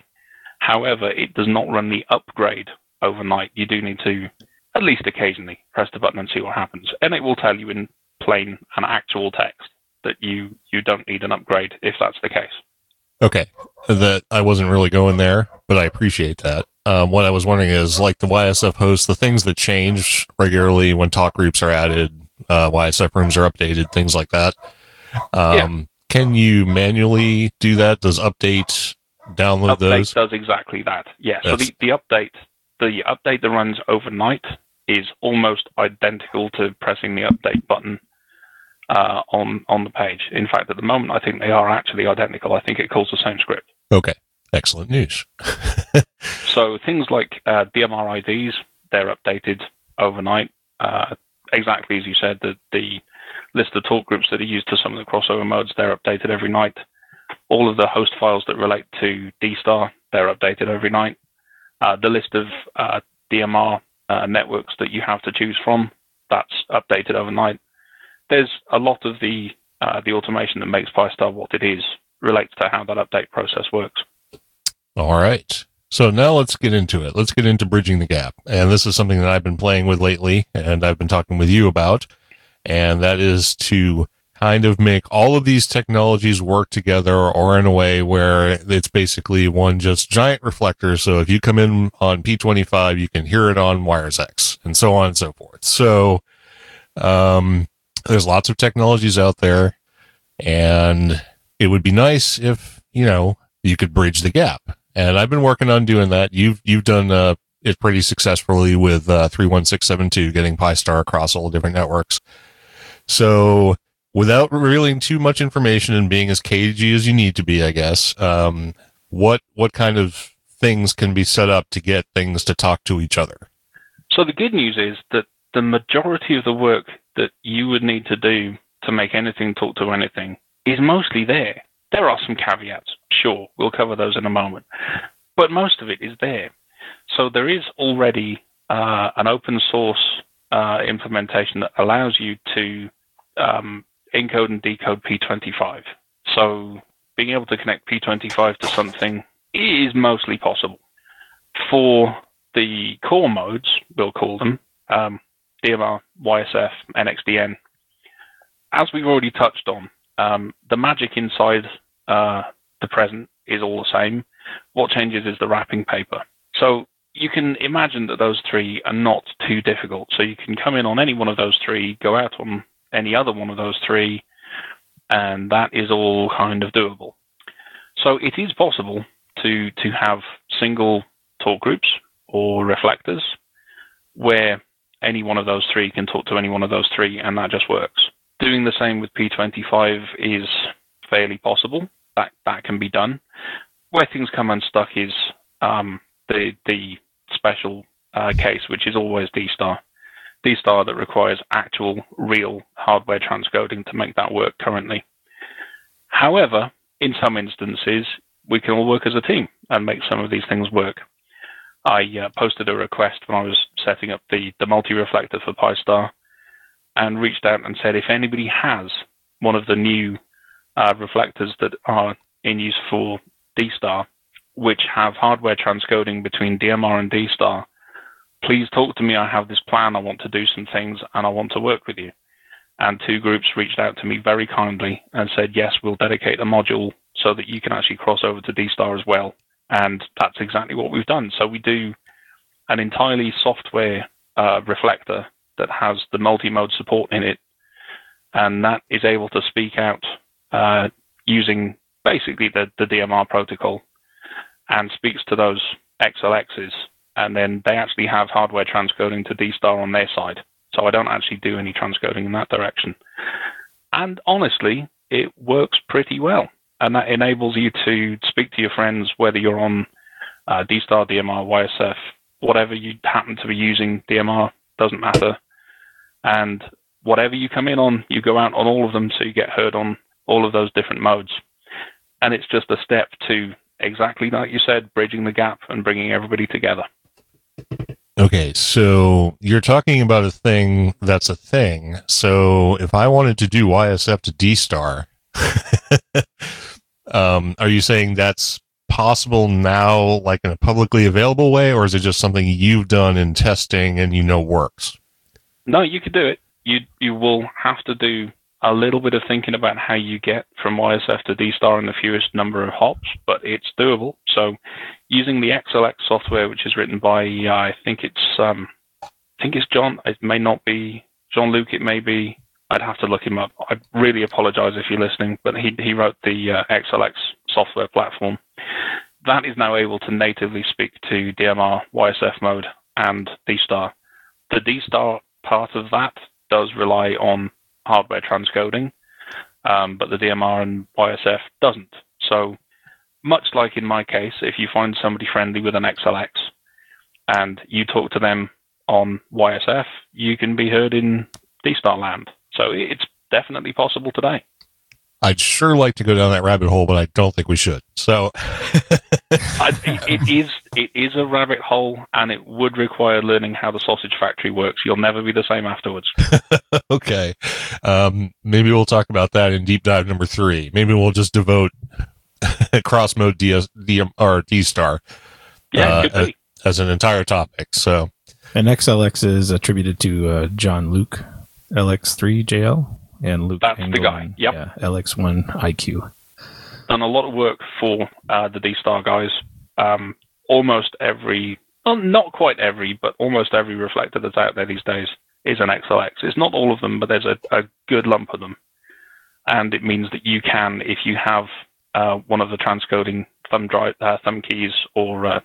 However, it does not run the upgrade overnight. You do need to, at least occasionally, press the button and see what happens. And it will tell you in plain and actual text that you, you don't need an upgrade if that's the case. Okay, that I wasn't really going there, but I appreciate that. Um, what I was wondering is, like the YSF host, the things that change regularly when talk groups are added, uh, YSF rooms are updated, things like that. Um, Can you manually do that? Does update download update those? does exactly that. Yeah. So the, the update, the update that runs overnight is almost identical to pressing the update button uh, on on the page. In fact, at the moment, I think they are actually identical. I think it calls the same script. Okay, excellent news. So things like uh, DMR IDs, they're updated overnight. Uh, exactly as you said, the, the list of talk groups that are used to some of the crossover modes, they're updated every night. All of the host files that relate to D-Star, they're updated every night. Uh, the list of uh, DMR uh, networks that you have to choose from, that's updated overnight. There's a lot of the the automation that makes Pi-Star what it is relates to how that update process works. All right. So now let's get into it. Let's get into bridging the gap. And this is something that I've been playing with lately and I've been talking with you about. And that is to kind of make all of these technologies work together or in a way where it's basically one just giant reflector. So if you come in on P25, you can hear it on Wires X and so on and so forth. So, um, there's lots of technologies out there and it would be nice if, you know, you could bridge the gap. And I've been working on doing that. You've, you've done, uh, it pretty successfully with uh, 31672 getting Pi-Star across all the different networks. So without revealing too much information and being as cagey as you need to be, I guess, um, what what kind of things can be set up to get things to talk to each other? So the good news is that the majority of the work that you would need to do to make anything talk to anything is mostly there. There are some caveats, sure, we'll cover those in a moment, but most of it is there. So there is already uh, an open source uh, implementation that allows you to um, encode and decode P25. So being able to connect P25 to something is mostly possible. For the core modes, we'll call them um, DMR, YSF, NXDN. As we've already touched on, um, the magic inside uh, the present is all the same. What changes is the wrapping paper. So you can imagine that those three are not too difficult. So you can come in on any one of those three, go out on any other one of those three, and that is all kind of doable. So it is possible to to have single talk groups or reflectors where any one of those three can talk to any one of those three, and that just works. Doing the same with P25 is fairly possible. That that can be done. Where things come unstuck is um, the the special uh, case, which is always D-Star. D-Star that requires actual real hardware transcoding to make that work currently. However, in some instances, we can all work as a team and make some of these things work. I uh, posted a request when I was setting up the, the multi-reflector for Pi-Star and reached out and said if anybody has one of the new uh, reflectors that are in use for D-Star, which have hardware transcoding between DMR and D-Star, please talk to me. I have this plan. I want to do some things and I want to work with you. And two groups reached out to me very kindly and said, yes, we'll dedicate a module so that you can actually cross over to D-Star as well. And that's exactly what we've done. So we do an entirely software uh, reflector that has the multi-mode support in it, and that is able to speak out uh, using basically the, the DMR protocol and speaks to those XLXs, and then they actually have hardware transcoding to D-Star on their side. So I don't actually do any transcoding in that direction. And honestly, it works pretty well. And that enables you to speak to your friends, whether you're on uh, D-Star, DMR, YSF, whatever you happen to be using, DMR, doesn't matter. And whatever you come in on, you go out on all of them so you get heard on all of those different modes. And it's just a step to exactly like you said, bridging the gap and bringing everybody together. Okay, so you're talking about a thing that's a thing. So if I wanted to do YSF to D star, um, are you saying that's possible now, like in a publicly available way, or is it just something you've done in testing and you know works? No, you could do it. You you will have to do a little bit of thinking about how you get from YSF to D-Star in the fewest number of hops, but it's doable. So using the XLX software, which is written by, uh, I think it's, um, I think it's John. It may not be Jean-Luc. It may be. I'd have to look him up. I really apologize if you're listening, but he he wrote the uh, XLX software platform. That is now able to natively speak to DMR, YSF mode, and D-Star. The D-Star part of that does rely on hardware transcoding, um, but the DMR and YSF doesn't. So, much like in my case, if you find somebody friendly with an XLX and you talk to them on YSF, you can be heard in D-Star land. So it's definitely possible today. I'd sure like to go down that rabbit hole, but I don't think we should. So I, it is it is a rabbit hole, and it would require learning how the sausage factory works. You'll never be the same afterwards. okay, um, maybe we'll talk about that in deep dive number three. Maybe we'll just devote cross mode DS, D, or D star Yeah, uh, as, as an entire topic. So And XLX is attributed to uh, Jean-Luc, LX3JL, and Luke That's the Engelmann, guy, yep. Yeah, LX1 IQ. done a lot of work for uh, the D Star guys. Um, almost every, well, not quite every, but almost every reflector that's out there these days is an XLX. It's not all of them, but there's a, a good lump of them. And it means that you can, if you have uh, one of the transcoding thumb drive, uh, thumb keys, or uh,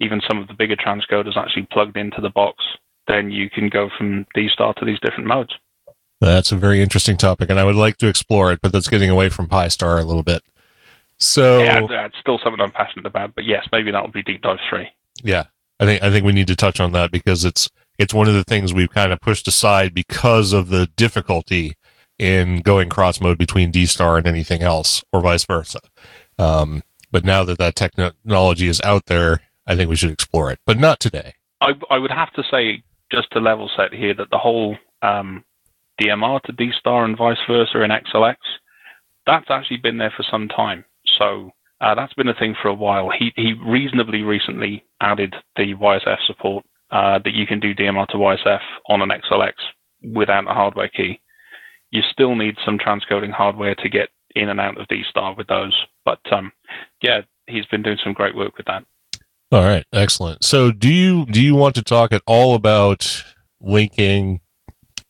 even some of the bigger transcoders actually plugged into the box, then you can go from D star to these different modes. That's a very interesting topic, and I would like to explore it, but that's getting away from Pi-Star a little bit. So yeah, it's still something I'm passionate about. But yes, maybe that'll be deep dive three. Yeah, I think I think we need to touch on that because it's it's one of the things we've kind of pushed aside because of the difficulty in going cross mode between D Star and anything else, or vice versa. Um, but now that that technology is out there, I think we should explore it, but not today. I, I would have to say, just to level set here, that the whole um, DMR to D Star and vice versa in XLX, that's actually been there for some time. So uh, that's been a thing for a while. He, he reasonably recently added the YSF support uh, that you can do DMR to YSF on an XLX without a hardware key. You still need some transcoding hardware to get in and out of D star with those. But um, yeah, he's been doing some great work with that. All right, excellent. So do you do you want to talk at all about linking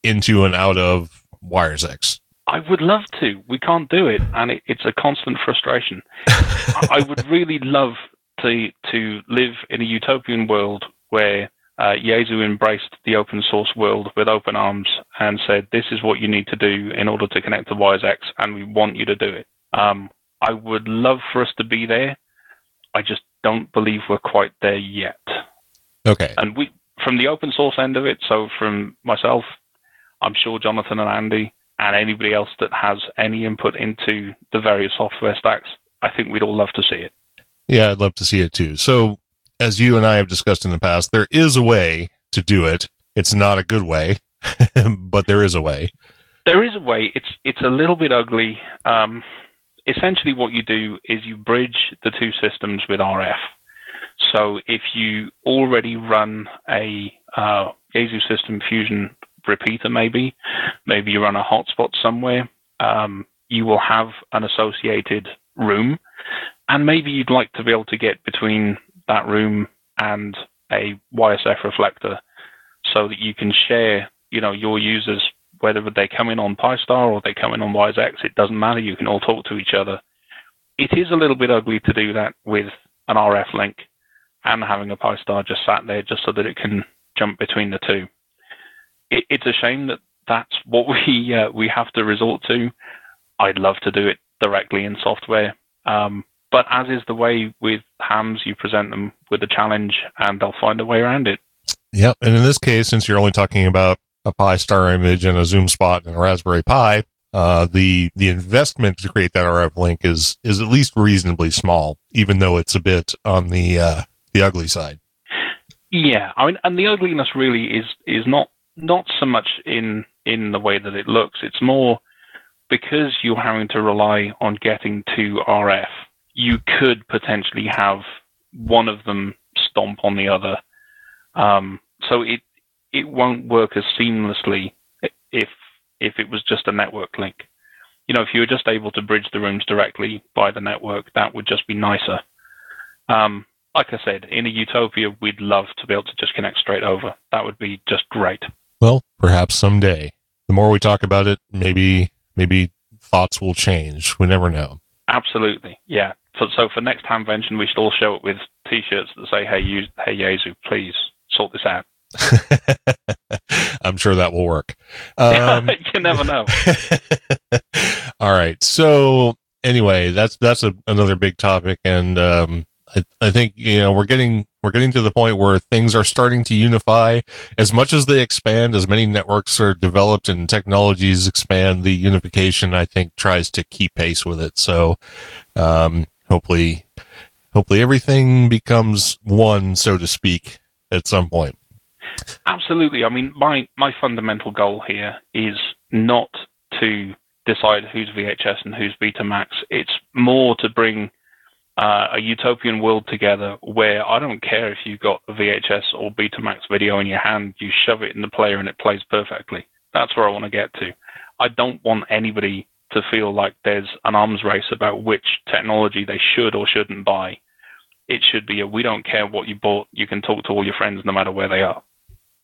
into and out of WiresX? I would love to. We can't do it, and it, it's a constant frustration. I would really love to to live in a utopian world where uh, Yaesu embraced the open source world with open arms and said, "This is what you need to do in order to connect to WiresX, and we want you to do it." Um, I would love for us to be there. I just don't believe we're quite there yet. Okay. And we, from the open source end of it, so from myself, I'm sure Jonathan and Andy, and anybody else that has any input into the various software stacks, I think we'd all love to see it. Yeah, I'd love to see it too. So, as you and I have discussed in the past, there is a way to do it. It's not a good way, but there is a way. There is a way. It's it's a little bit ugly. Um, essentially, what you do is you bridge the two systems with RF. So if you already run a uh, Yaesu System Fusion repeater, maybe, maybe you run a hotspot somewhere, um, you will have an associated room, and maybe you'd like to be able to get between that room and a YSF reflector, so that you can share, you know, your users whether they come in on Pi-Star or they come in on WiresX, it doesn't matter. You can all talk to each other. It is a little bit ugly to do that with an RF link and having a Pi-Star just sat there just so that it can jump between the two. It, it's a shame that that's what we uh, we have to resort to. I'd love to do it directly in software, um, but as is the way with hams, you present them with a challenge and they'll find a way around it. Yep, and in this case, since you're only talking about a Pi-Star image and a ZUMspot and a Raspberry Pi, uh, the the investment to create that RF link is is at least reasonably small, even though it's a bit on the uh, the ugly side. Yeah, I mean, and the ugliness really is is not not so much in in the way that it looks. It's more because you're having to rely on getting to RF. You could potentially have one of them stomp on the other. Um, so it it won't work as seamlessly if if it was just a network link. You know, if you were just able to bridge the rooms directly by the network, that would just be nicer. Um, like I said, in a utopia, we'd love to be able to just connect straight over. That would be just great. Well, perhaps someday. The more we talk about it, maybe maybe thoughts will change. We never know. Absolutely, yeah. So, so for next Hamvention, we should all show up with T-shirts that say, "Hey, you, hey, Yaesu, please sort this out." I'm sure that will work. Um, you never know. all right. So anyway, that's that's a, another big topic, and um, I, I think you know we're getting we're getting to the point where things are starting to unify. As much as they expand, as many networks are developed and technologies expand, the unification I think tries to keep pace with it. So um, hopefully, hopefully everything becomes one, so to speak, at some point. Absolutely. I mean, my, my fundamental goal here is not to decide who's VHS and who's Betamax. It's more to bring uh, a utopian world together where I don't care if you've got a VHS or Betamax video in your hand, you shove it in the player and it plays perfectly. That's where I want to get to. I don't want anybody to feel like there's an arms race about which technology they should or shouldn't buy. It should be a we don't care what you bought, you can talk to all your friends no matter where they are.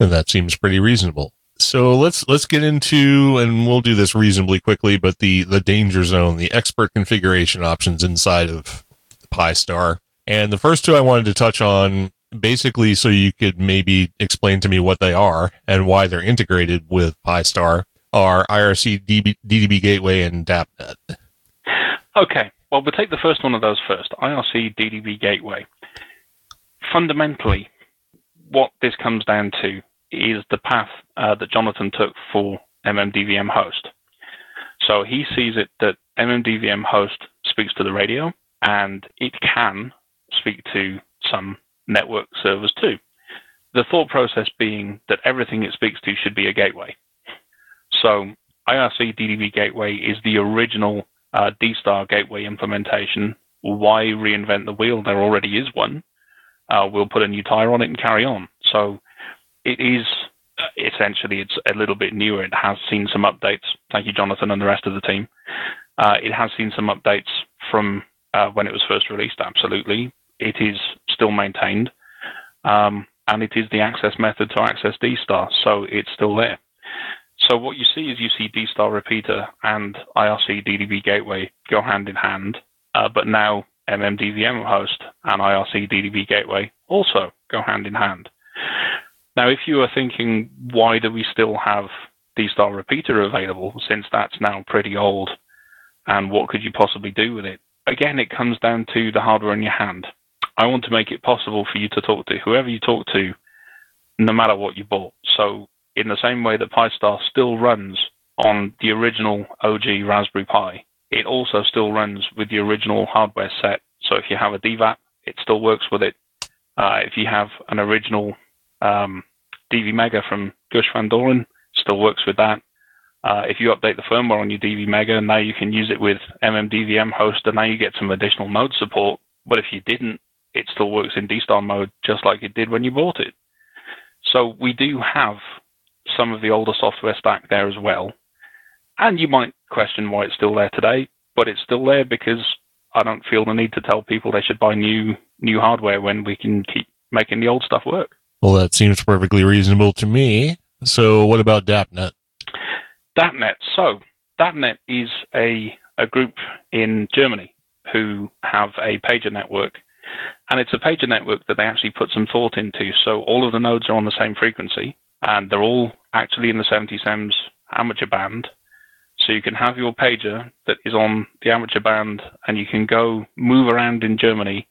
And that seems pretty reasonable. So let's let's get into and we'll do this reasonably quickly, but the the danger zone, the expert configuration options inside of Pi-Star. And the first two I wanted to touch on basically, so you could maybe explain to me what they are and why they're integrated with Pi-Star, are IRC DB, DDB Gateway and DAPNet. Okay, well, we'll take the first one of those first IRC DDB Gateway. Fundamentally, what this comes down to is the path uh, that Jonathan took for MMDVM host. So he sees it that MMDVM host speaks to the radio and it can speak to some network servers too. The thought process being that everything it speaks to should be a gateway. So IRC DDB gateway is the original uh, D-Star gateway implementation. Why reinvent the wheel? There already is one. Uh, we'll put a new tire on it and carry on. So it is uh, essentially it's a little bit newer. It has seen some updates. Thank you, Jonathan, and the rest of the team. Uh, it has seen some updates from uh, when it was first released. Absolutely, it is still maintained, um, and it is the access method to access D-Star, so it's still there. So what you see is you see D-Star repeater and IRC DDB gateway go hand in hand, uh, but now MMDVM host and IRC DDB gateway also go hand in hand. Now, if you are thinking, why do we still have D-Star repeater available since that's now pretty old, and what could you possibly do with it? Again, it comes down to the hardware in your hand. I want to make it possible for you to talk to whoever you talk to, no matter what you bought. So, in the same way that Pi-Star still runs on the original OG Raspberry Pi, it also still runs with the original hardware set. So, if you have a DVAP, it still works with it. Uh, if you have an original um, DV Mega from Guus Van Dooren, still works with that. Uh, if you update the firmware on your DV Mega, now you can use it with MMDVM host, and now you get some additional mode support. But if you didn't, it still works in D-Star mode just like it did when you bought it. So we do have some of the older software stack there as well. And you might question why it's still there today, but it's still there because I don't feel the need to tell people they should buy new new hardware when we can keep making the old stuff work. Well, that seems perfectly reasonable to me. So, what about DAPNet? DAPNet. So, DAPNet is a, a group in Germany who have a pager network. And it's a pager network that they actually put some thought into. So, all of the nodes are on the same frequency, and they're all actually in the 70 SEMS amateur band. So, you can have your pager that is on the amateur band, and you can go move around in Germany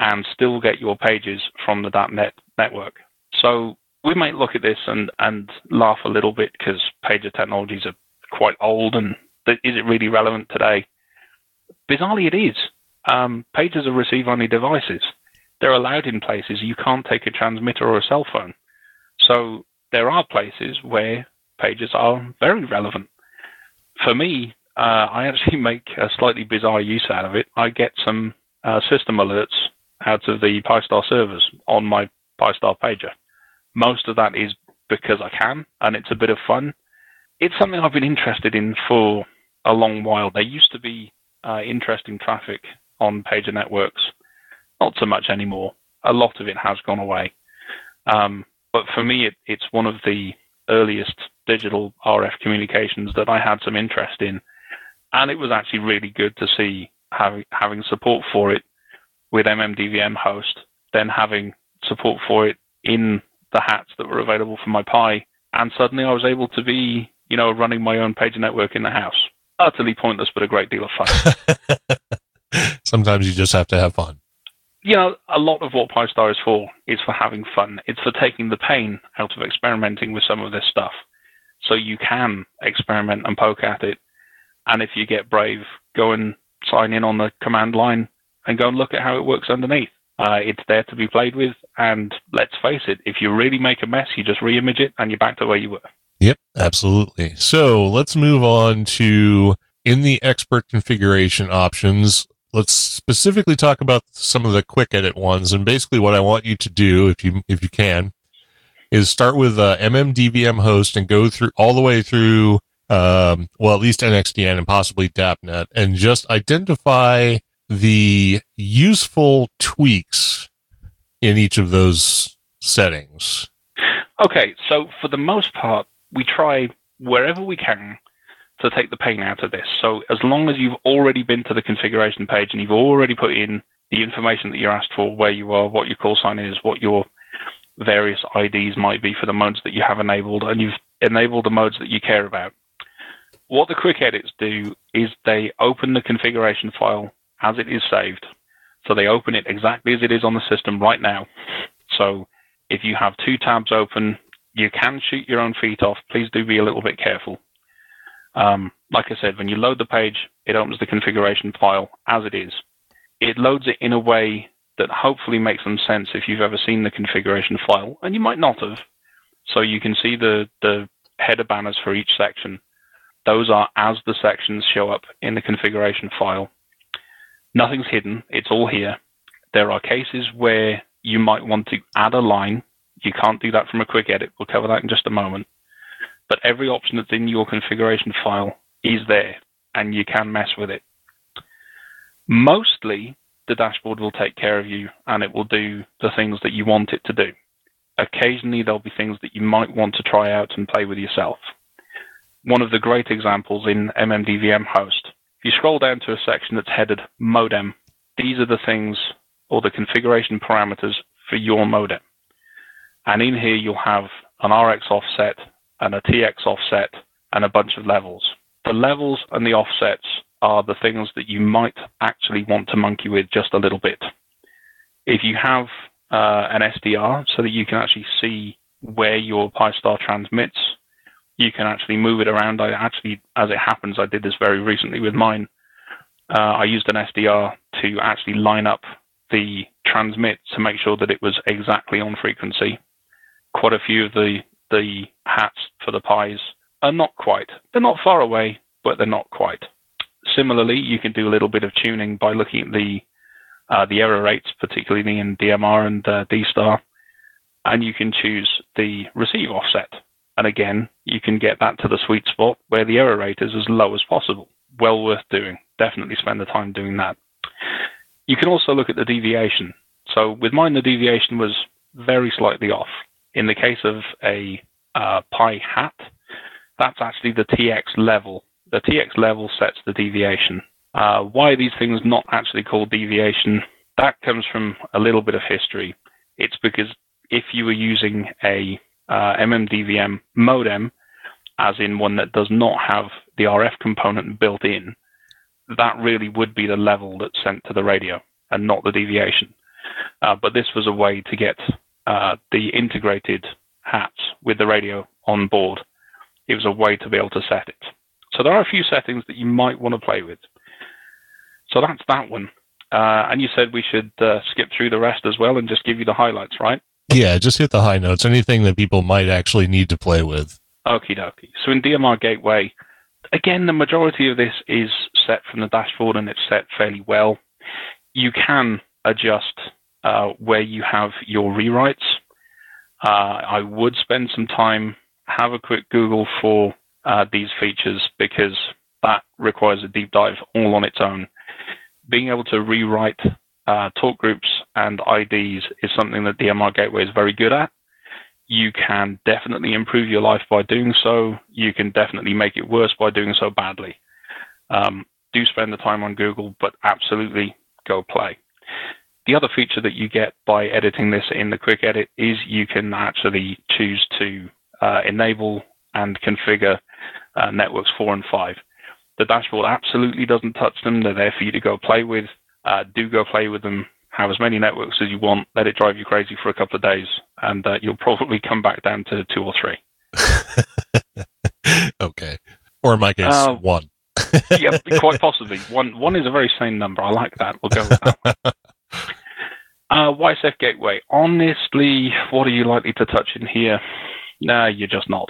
and still get your pages from the DAPNet network. So we might look at this and, and laugh a little bit because pager technologies are quite old and th- is it really relevant today? Bizarrely, it is. Um, pagers are receive only devices. They're allowed in places you can't take a transmitter or a cell phone. So there are places where pagers are very relevant. For me, uh, I actually make a slightly bizarre use out of it. I get some uh, system alerts out of the Pi-Star servers on my Pi-Star pager. Most of that is because I can, and it's a bit of fun. It's something I've been interested in for a long while. There used to be uh, interesting traffic on pager networks, not so much anymore. A lot of it has gone away. Um, but for me, it, it's one of the earliest digital RF communications that I had some interest in. And it was actually really good to see having, having support for it with MMDVM host, then having support for it in the hats that were available for my Pi, and suddenly I was able to be, you know, running my own pager network in the house. Utterly pointless, but a great deal of fun. Sometimes you just have to have fun. You know, a lot of what Pi-Star is for is for having fun. It's for taking the pain out of experimenting with some of this stuff. So you can experiment and poke at it. And if you get brave, go and sign in on the command line and go and look at how it works underneath. Uh, it's there to be played with, and let's face it, if you really make a mess, you just reimage it and you're back to where you were. Yep, absolutely. So let's move on to in the expert configuration options. Let's specifically talk about some of the quick edit ones, and basically what I want you to do, if you if you can, is start with uh, MMDVM host and go through all the way through, um, well, at least NXDN and possibly DAPNet, and just identify the useful tweaks in each of those settings? Okay, so for the most part, we try wherever we can to take the pain out of this. So as long as you've already been to the configuration page and you've already put in the information that you're asked for, where you are, what your call sign is, what your various IDs might be for the modes that you have enabled, and you've enabled the modes that you care about. What the quick edits do is they open the configuration file as it is saved. So they open it exactly as it is on the system right now. So if you have two tabs open, you can shoot your own feet off. Please do be a little bit careful. Um, like I said, when you load the page, it opens the configuration file as it is. It loads it in a way that hopefully makes some sense if you've ever seen the configuration file, and you might not have. So you can see the, the header banners for each section. Those are as the sections show up in the configuration file. Nothing's hidden, it's all here. There are cases where you might want to add a line. You can't do that from a quick edit. We'll cover that in just a moment. But every option that's in your configuration file is there, and you can mess with it. Mostly, the dashboard will take care of you and it will do the things that you want it to do. Occasionally, there'll be things that you might want to try out and play with yourself. One of the great examples in MMDVM host, if you scroll down to a section that's headed modem, these are the things or the configuration parameters for your modem. And in here, you'll have an RX offset and a TX offset and a bunch of levels. The levels and the offsets are the things that you might actually want to monkey with just a little bit. If you have uh, an SDR so that you can actually see where your Pi-Star transmits, you can actually move it around. I actually, as it happens, I did this very recently with mine. Uh, I used an SDR to actually line up the transmit to make sure that it was exactly on frequency. Quite a few of the the hats for the Pis are not quite. They're not far away, but they're not quite. Similarly, you can do a little bit of tuning by looking at the uh, the error rates, particularly in DMR and uh, DStar, and you can choose the receive offset. And again, you can get that to the sweet spot where the error rate is as low as possible. Well worth doing. Definitely spend the time doing that. You can also look at the deviation. So with mine, the deviation was very slightly off. In the case of a uh, Pi hat, that's actually the TX level the TX level sets the deviation. Uh, why are these things not actually called deviation? That comes from a little bit of history. It's because if you were using a uh, MMDVM modem, as in one that does not have the RF component built in, that really would be the level that's sent to the radio and not the deviation. Uh, but this was a way to get uh, the integrated hats with the radio on board. It was a way to be able to set it. So there are a few settings that you might want to play with. So that's that one. Uh, and you said we should uh, skip through the rest as well and just give you the highlights, right? Yeah, just hit the high notes. Anything that people might actually need to play with. Okie dokie. So in DMR Gateway, again, the majority of this is set from the dashboard and it's set fairly well. You can adjust uh, where you have your rewrites. Uh, I would spend some time, have a quick Google for uh, these features because that requires a deep dive all on its own. Being able to rewrite talk groups and IDs is something that DMR Gateway is very good at. You can definitely improve your life by doing so. You can definitely make it worse by doing so badly. Um, do spend the time on Google, but absolutely go play. The other feature that you get by editing this in the quick edit is you can actually choose to uh, enable and configure uh, networks four and five. The dashboard absolutely doesn't touch them. They're there for you to go play with. Uh, do go play with them. Have as many networks as you want. Let it drive you crazy for a couple of days, and uh, you'll probably come back down to two or three. okay, or in my case, uh, one. yeah, quite possibly. One one is a very sane number. I like that. We'll go with that. Uh, YSF Gateway. Honestly, what are you likely to touch in here? No, you're just not.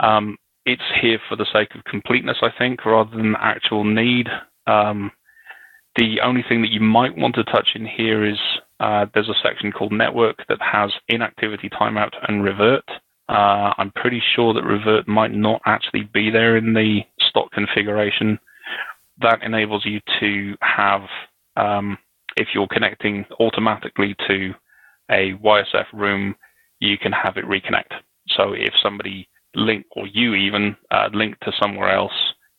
Um, it's here for the sake of completeness, I think, rather than actual need. Um, the only thing that you might want to touch in here is uh, there's a section called network that has inactivity timeout and revert. Uh, I'm pretty sure that revert might not actually be there in the stock configuration. That enables you to have, um, if you're connecting automatically to a YSF room, you can have it reconnect. So if somebody link, or you even uh, link to somewhere else,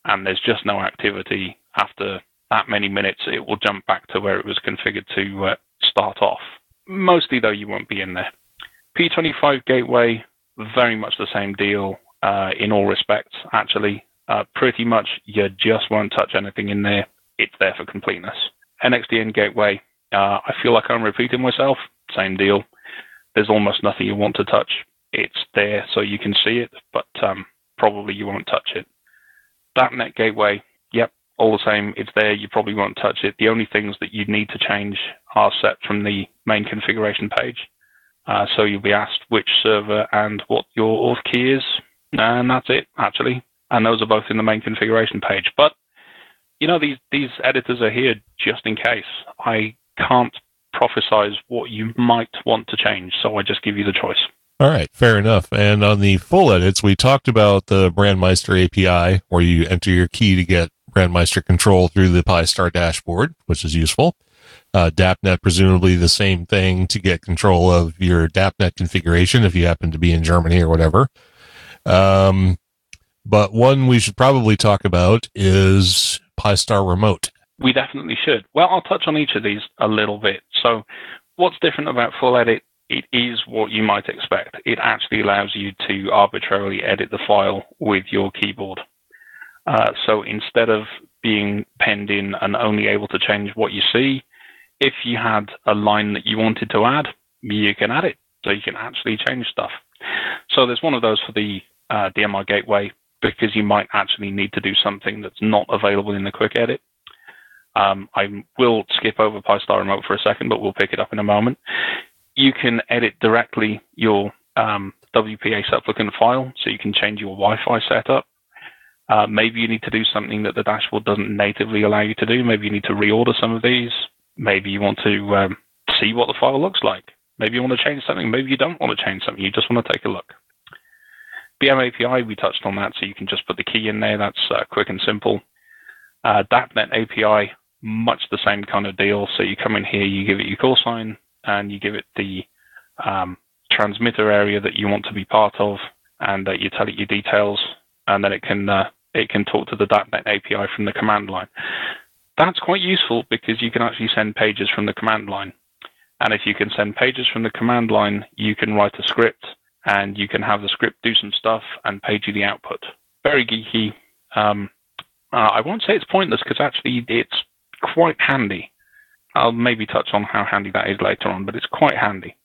and there's just no activity after that many minutes, it will jump back to where it was configured to uh, start off. Mostly, though, you won't be in there. P25 gateway, very much the same deal uh, in all respects, actually. Uh, pretty much, you just won't touch anything in there. It's there for completeness. NXDN gateway, uh, I feel like I'm repeating myself. Same deal. There's almost nothing you want to touch. It's there so you can see it, but um, probably you won't touch it. DAPNet gateway, yep, all the same. It's there. You probably won't touch it. The only things that you need to change are set from the main configuration page. Uh, so you'll be asked which server and what your auth key is, and that's it actually. And those are both in the main configuration page. But you know these these editors are here just in case. I can't prophesize what you might want to change, so I just give you the choice. All right, fair enough. And on the full edits, we talked about the Brandmeister API, where you enter your key to get Brandmeister control through the Pi-Star dashboard, which is useful. Uh, DAPNet, presumably the same thing to get control of your DAPNet configuration if you happen to be in Germany or whatever. Um, but one we should probably talk about is Pi-Star Remote. We definitely should. Well, I'll touch on each of these a little bit. So, what's different about Full Edit? It is what you might expect. It actually allows you to arbitrarily edit the file with your keyboard. Uh, so instead of being penned in and only able to change what you see, if you had a line that you wanted to add, you can add it. So you can actually change stuff. So there's one of those for the uh, DMR gateway because you might actually need to do something that's not available in the quick edit. Um, I will skip over Pi-Star Remote for a second, but we'll pick it up in a moment. You can edit directly your um, WPA supplicant file, so you can change your Wi-Fi setup. Uh, maybe you need to do something that the dashboard doesn't natively allow you to do. Maybe you need to reorder some of these. Maybe you want to um, see what the file looks like. Maybe you want to change something. Maybe you don't want to change something. You just want to take a look. BM API, we touched on that, so you can just put the key in there. That's uh, quick and simple. Uh, DAPNet API, much the same kind of deal. So you come in here, you give it your call sign, and you give it the um, transmitter area that you want to be part of, and uh, you tell it your details, and then it can uh, it can talk to the DAPNet API from the command line. That's quite useful because you can actually send pages from the command line. And if you can send pages from the command line, you can write a script and you can have the script do some stuff and page you the output. Very geeky. Um, uh, I won't say it's pointless because actually it's quite handy. I'll maybe touch on how handy that is later on, but it's quite handy.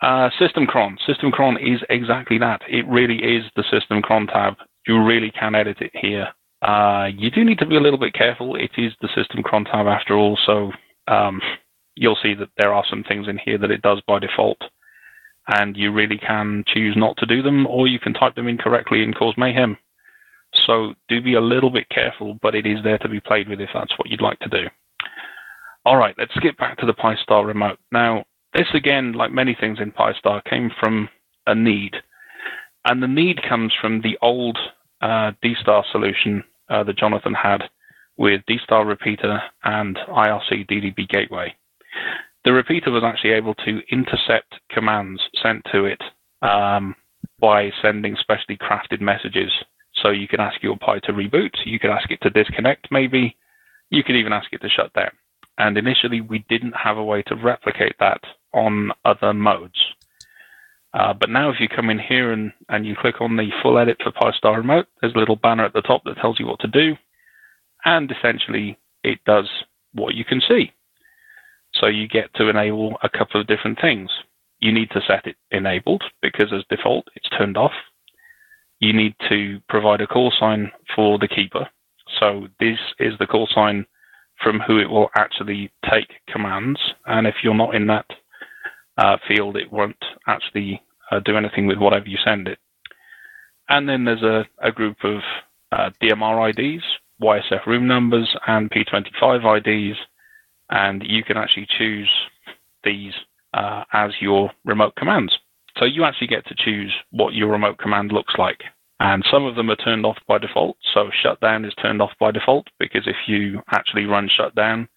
Uh, system cron. System cron is exactly that. It really is the system cron tab. You really can edit it here. Uh, you do need to be a little bit careful. It is the system cron tab after all, so um, you'll see that there are some things in here that it does by default and you really can choose not to do them, or you can type them incorrectly and cause mayhem. So do be a little bit careful, but it is there to be played with if that's what you'd like to do. All right, let's get back to the Pi-Star remote. Now, this again, like many things in Pi-Star, came from a need. And the need comes from the old uh, D-Star solution uh, that Jonathan had with D-Star Repeater and IRC DDB Gateway the repeater was actually able to intercept commands sent to it um, by sending specially crafted messages. So you can ask your Pi to reboot, you could ask it to disconnect, maybe, you could even ask it to shut down. And initially, we didn't have a way to replicate that on other modes. Uh, but now, if you come in here and, and you click on the full edit for Pi-Star Remote, there's a little banner at the top that tells you what to do. And essentially, it does what you can see. So you get to enable a couple of different things. You need to set it enabled because as default it's turned off. You need to provide a call sign for the keeper. So this is the call sign from who it will actually take commands. And if you're not in that uh, field, it won't actually uh, do anything with whatever you send it. And then there's a, a group of uh, DMR IDs, YSF room numbers, and P25 IDs and you can actually choose these uh, as your remote commands. So you actually get to choose what your remote command looks like. And some of them are turned off by default. So shutdown is turned off by default because if you actually run shutdown,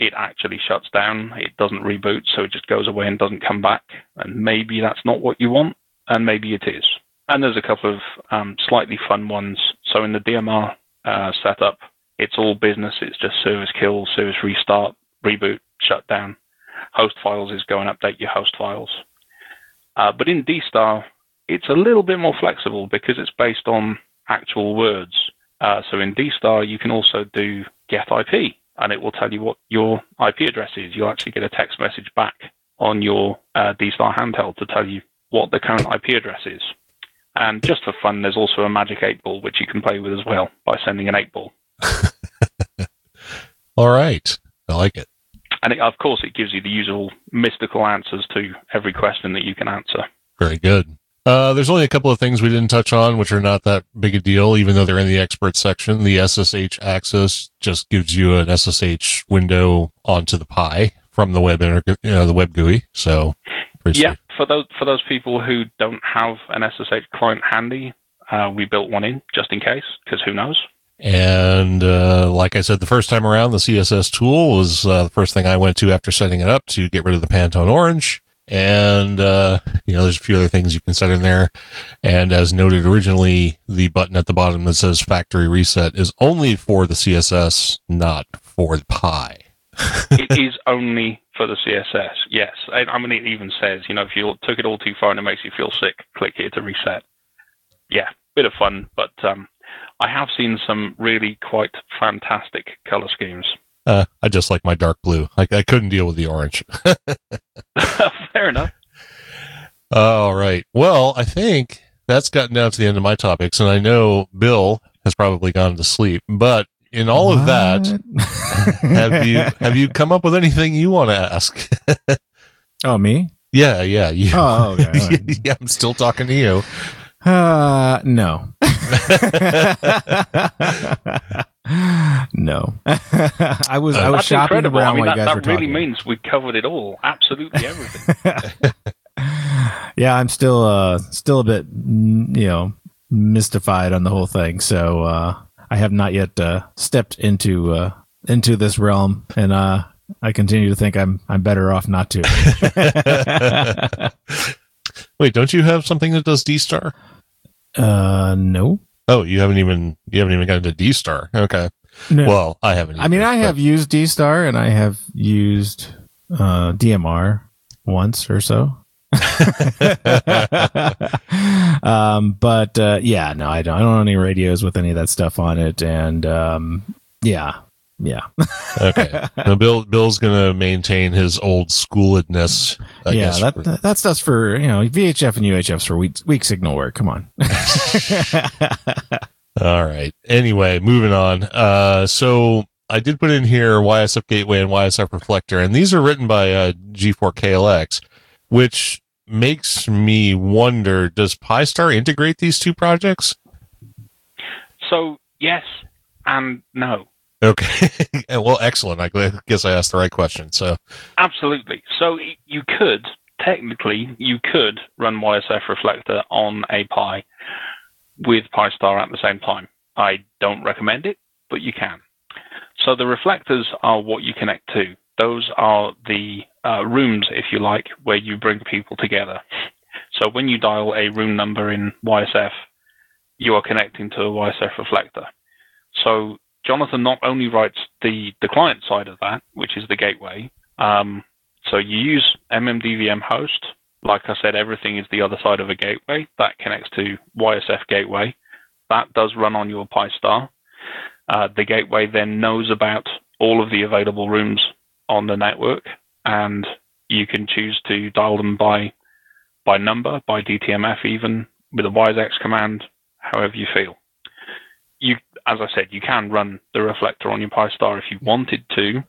it actually shuts down. It doesn't reboot, so it just goes away and doesn't come back. And maybe that's not what you want, and maybe it is. And there's a couple of um, slightly fun ones. So in the DMR uh, setup, It's all business. It's just service kill, service restart, reboot, shutdown. Host files is go and update your host files. Uh, but in DStar, it's a little bit more flexible because it's based on actual words. Uh, so in DStar, you can also do get IP, and it will tell you what your IP address is. You'll actually get a text message back on your uh, DStar handheld to tell you what the current IP address is. And just for fun, there's also a magic eight ball which you can play with as well by sending an eight ball. All right. I like it. And it, of course, it gives you the usual mystical answers to every question that you can answer. Very good. Uh, there's only a couple of things we didn't touch on, which are not that big a deal, even though they're in the expert section. The SSH access just gives you an SSH window onto the Pi from the web, inter- you know, the web GUI. So, yeah, for those for those people who don't have an SSH client handy, uh, we built one in just in case, because who knows. And uh, like I said, the first time around, the CSS tool was uh, the first thing I went to after setting it up to get rid of the Pantone Orange. And, uh, you know, there's a few other things you can set in there. And as noted originally, the button at the bottom that says factory reset is only for the CSS, not for the Pi. it is only for the CSS, yes. I, I mean, it even says, you know, if you took it all too far and it makes you feel sick, click here to reset. Yeah, bit of fun, but um, I have seen some really quite fantastic color schemes. Uh, I just like my dark blue. I, I couldn't deal with the orange. Fair enough. All right. Well, I think that's gotten down to the end of my topics, and I know Bill has probably gone to sleep. But in all what? of that, have you have you come up with anything you want to ask? oh, me? Yeah, yeah. You. Oh, okay. yeah, I'm still talking to you. Uh, no. No. I was I was That's shopping incredible. around I mean, while that, you guys that were really talking. means we covered it all. Absolutely everything. yeah, I'm still uh still a bit mm, you know mystified on the whole thing. So uh I have not yet uh stepped into uh into this realm and uh I continue to think I'm I'm better off not to. Wait, don't you have something that does D star? uh no. Oh, you haven't even you haven't even gotten to D star. Okay. No. Well, I haven't. I mean, I but- have used D Star and I have used uh, DMR once or so. um, but uh, yeah, no, I don't. I don't own any radios with any of that stuff on it, and um, yeah, yeah, okay. Now Bill Bill's gonna maintain his old schooledness. I yeah. guess, That for- that stuff's for you know VHF and UHFs for weak weak signal work. Come on. All right. Anyway, moving on. Uh, so I did put in here YSF Gateway and YSF Reflector, and these are written by uh, G4KLX, which makes me wonder: Does Pi-Star integrate these two projects? so yes and no. Okay. well, excellent. I guess I asked the right question. So, Absolutely. So you could technically you could run YSF Reflector on a Pi with Pi-Star at the same time. I don't recommend it, but you can. So the reflectors are what you connect to. Those are the uh, rooms, if you like, where you bring people together. So when you dial a room number in YSF, you are connecting to a YSF reflector. So Jonathan not only writes the, the client side of that, which is the gateway. Um, so you use MMDVM host. Like I said, everything is the other side of a gateway that connects to YSF gateway. That does run on your Pi-Star. Uh, the gateway then knows about all of the available rooms on the network, and you can choose to dial them by by number, by DTMF, even with a WiresX command, however you feel. You, as I said, you can run the reflector on your Pi-Star if you wanted to.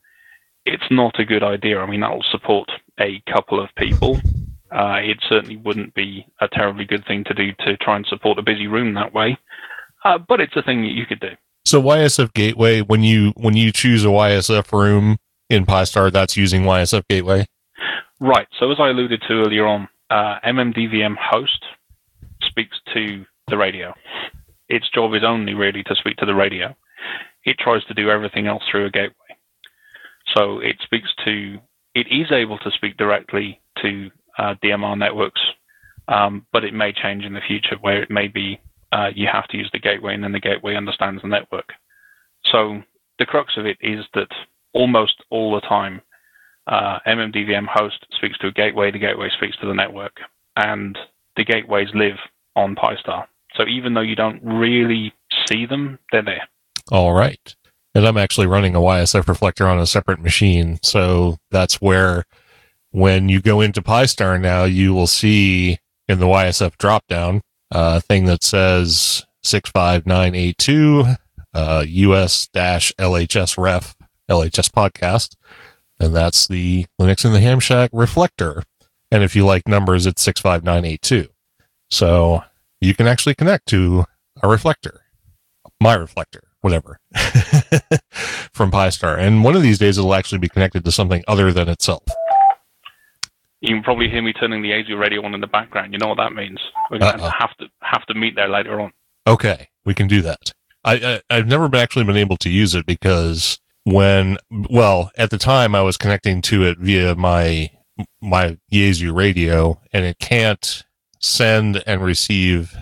It's not a good idea. I mean, that will support a couple of people. Uh, it certainly wouldn't be a terribly good thing to do to try and support a busy room that way. Uh, but it's a thing that you could do. so YSF Gateway when you when you choose a YSF room in Pi-Star, that's using YSF Gateway. Right. So as I alluded to earlier on, uh, MMDVM host speaks to the radio. Its job is only really to speak to the radio. It tries to do everything else through a gateway. So it speaks to, it is able to speak directly to uh, DMR networks, um, but it may change in the future where it may be uh, you have to use the gateway and then the gateway understands the network. So the crux of it is that almost all the time, uh, MMDVM host speaks to a gateway, the gateway speaks to the network, and the gateways live on Pi-Star. So even though you don't really see them, they're there. All right. And I'm actually running a YSF reflector on a separate machine. So that's where when you go into Pi-Star now, you will see in the YSF dropdown uh, a thing that says 65982 uh, US LHS ref LHS podcast. And that's the Linux in the Ham Shack reflector. And if you like numbers, it's 65982. So you can actually connect to a reflector, my reflector, whatever, from Pi-Star. And one of these days it'll actually be connected to something other than itself. You can probably hear me turning the ASIO radio on in the background. You know what that means. We're going to have to have to meet there later on. Okay, we can do that. I, I have never been actually been able to use it because when well at the time I was connecting to it via my my Yaesu radio and it can't send and receive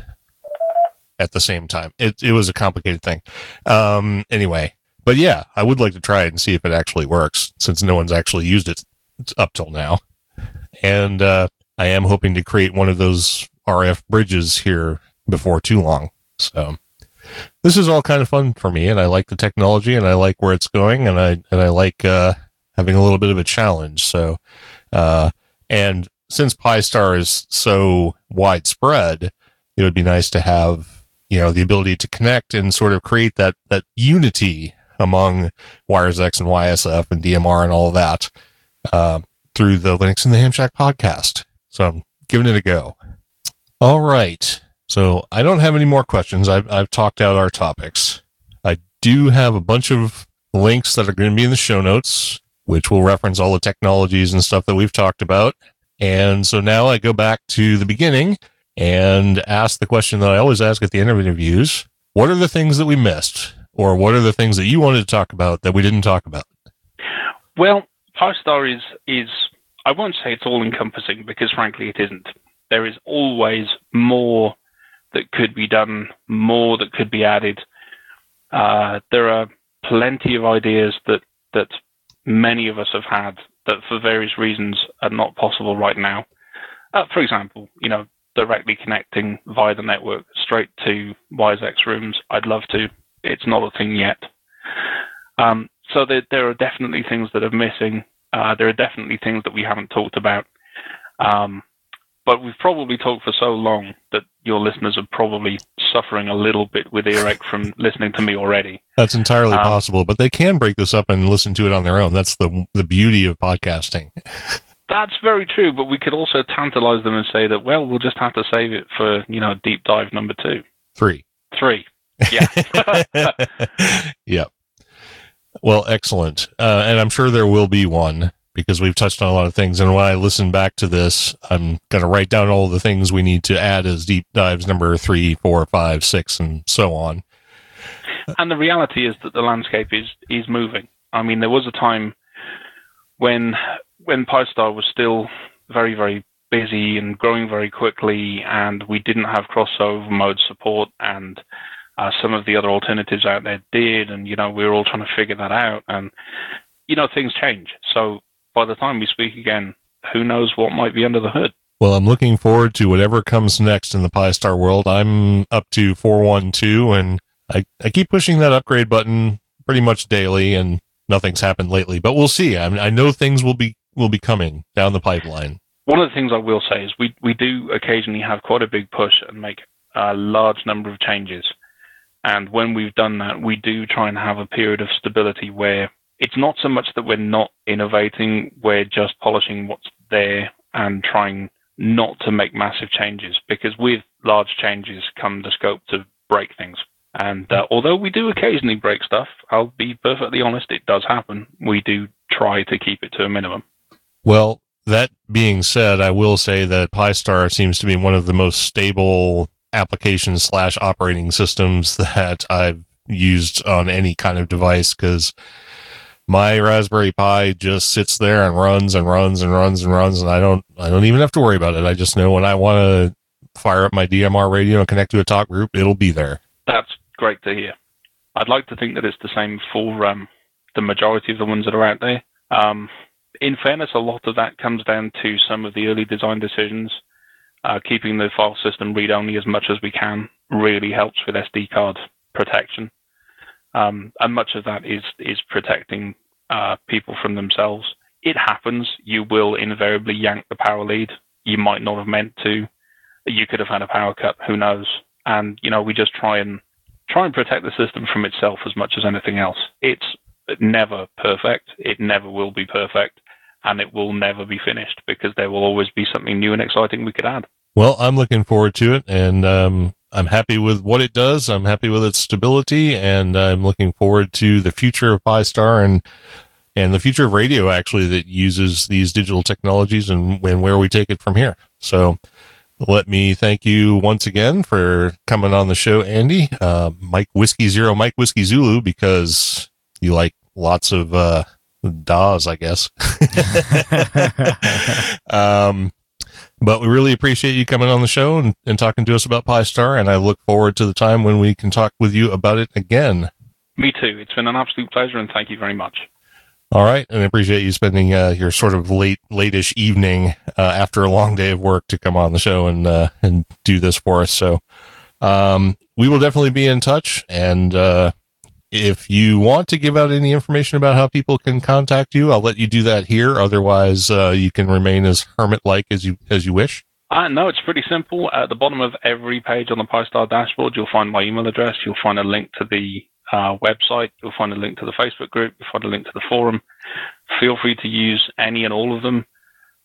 at the same time. It it was a complicated thing. Um anyway, but yeah, I would like to try it and see if it actually works since no one's actually used it up till now. And uh I am hoping to create one of those RF bridges here before too long. So this is all kind of fun for me and I like the technology and I like where it's going and I and I like uh having a little bit of a challenge. So uh and since Pi-Star is so widespread, it would be nice to have, you know, the ability to connect and sort of create that, that unity among WiresX and YSF and DMR and all that, uh, through the Linux in the Ham Shack podcast. So I'm giving it a go. All right. So I don't have any more questions. I've, I've talked out our topics. I do have a bunch of links that are going to be in the show notes, which will reference all the technologies and stuff that we've talked about. And so now I go back to the beginning and ask the question that I always ask at the end of interviews. What are the things that we missed? Or what are the things that you wanted to talk about that we didn't talk about? Well, Pi-Star is, is, I won't say it's all encompassing because frankly it isn't. There is always more that could be done, more that could be added. Uh, there are plenty of ideas that, that many of us have had that for various reasons are not possible right now. Uh, for example, you know, directly connecting via the network straight to WiresX rooms. I'd love to. It's not a thing yet. Um, so there, there, are definitely things that are missing. Uh, there are definitely things that we haven't talked about. Um, but we've probably talked for so long that your listeners are probably suffering a little bit with earache from listening to me already. That's entirely um, possible, but they can break this up and listen to it on their own. That's the the beauty of podcasting. That's very true, but we could also tantalize them and say that well, we'll just have to save it for you know deep dive number two, three, three. Yeah. yep. Well, excellent, uh, and I'm sure there will be one because we've touched on a lot of things. And when I listen back to this, I'm going to write down all the things we need to add as deep dives number three, four, five, six, and so on. And the reality is that the landscape is is moving. I mean, there was a time when when Pi-Star was still very very busy and growing very quickly, and we didn't have crossover mode support, and uh, some of the other alternatives out there did, and you know we were all trying to figure that out, and you know things change. So by the time we speak again, who knows what might be under the hood. Well, I'm looking forward to whatever comes next in the Pi-Star world. I'm up to 412 and I, I keep pushing that upgrade button pretty much daily and nothing's happened lately, but we'll see. I, mean, I know things will be, will be coming down the pipeline. One of the things I will say is we, we do occasionally have quite a big push and make a large number of changes. And when we've done that, we do try and have a period of stability where it's not so much that we're not innovating, we're just polishing what's there and trying not to make massive changes because with large changes come the scope to break things. And uh, although we do occasionally break stuff, I'll be perfectly honest, it does happen. We do try to keep it to a minimum. Well, that being said, I will say that Pi-Star seems to be one of the most stable applications slash operating systems that I've used on any kind of device because my Raspberry Pi just sits there and runs and runs and runs and runs, and I don't I don't even have to worry about it. I just know when I want to fire up my DMR radio and connect to a talk group, it'll be there. That's great to hear. I'd like to think that it's the same for um, the majority of the ones that are out there. Um, in fairness, a lot of that comes down to some of the early design decisions. Uh, keeping the file system read only as much as we can really helps with SD card protection. Um, and much of that is is protecting uh, people from themselves. It happens. You will invariably yank the power lead. You might not have meant to. You could have had a power cut. Who knows? And you know, we just try and try and protect the system from itself as much as anything else. It's never perfect. It never will be perfect, and it will never be finished because there will always be something new and exciting we could add. Well, I'm looking forward to it, and um, I'm happy with what it does. I'm happy with its stability, and I'm looking forward to the future of Pi-Star and and the future of radio actually that uses these digital technologies and, and where we take it from here. So let me thank you once again for coming on the show, Andy. Uh, Mike Whiskey Zero, Mike Whiskey Zulu, because you like lots of uh, dahs, I guess. um, but we really appreciate you coming on the show and, and talking to us about Pi-Star, and I look forward to the time when we can talk with you about it again. Me too. It's been an absolute pleasure, and thank you very much. All right, and I appreciate you spending uh, your sort of late, lateish evening uh, after a long day of work to come on the show and uh, and do this for us. So, um, we will definitely be in touch, and uh, if you want to give out any information about how people can contact you, I'll let you do that here. Otherwise, uh, you can remain as hermit-like as you as you wish. Uh, no, it's pretty simple. At the bottom of every page on the Pi-Star dashboard, you'll find my email address. You'll find a link to the uh, website. You'll find a link to the Facebook group. You'll find a link to the forum. Feel free to use any and all of them.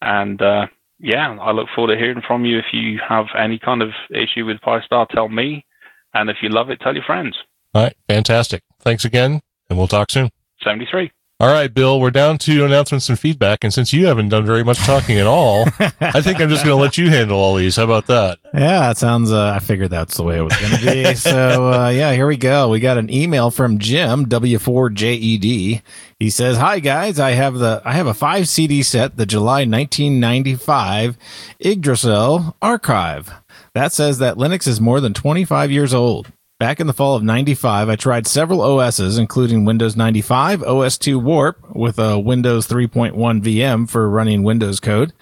And uh, yeah, I look forward to hearing from you. If you have any kind of issue with Pi-Star, tell me. And if you love it, tell your friends. All right, fantastic. Thanks again, and we'll talk soon. 73. All right, Bill, we're down to announcements and feedback. And since you haven't done very much talking at all, I think I'm just going to let you handle all these. How about that? Yeah, it sounds, uh, I figured that's the way it was going to be. so, uh, yeah, here we go. We got an email from Jim, W4JED. He says, Hi guys, I have the, I have a five CD set, the July 1995 Yggdrasil archive. That says that Linux is more than 25 years old. Back in the fall of 95, I tried several OSs, including Windows 95, OS2 Warp with a Windows 3.1 VM for running Windows code.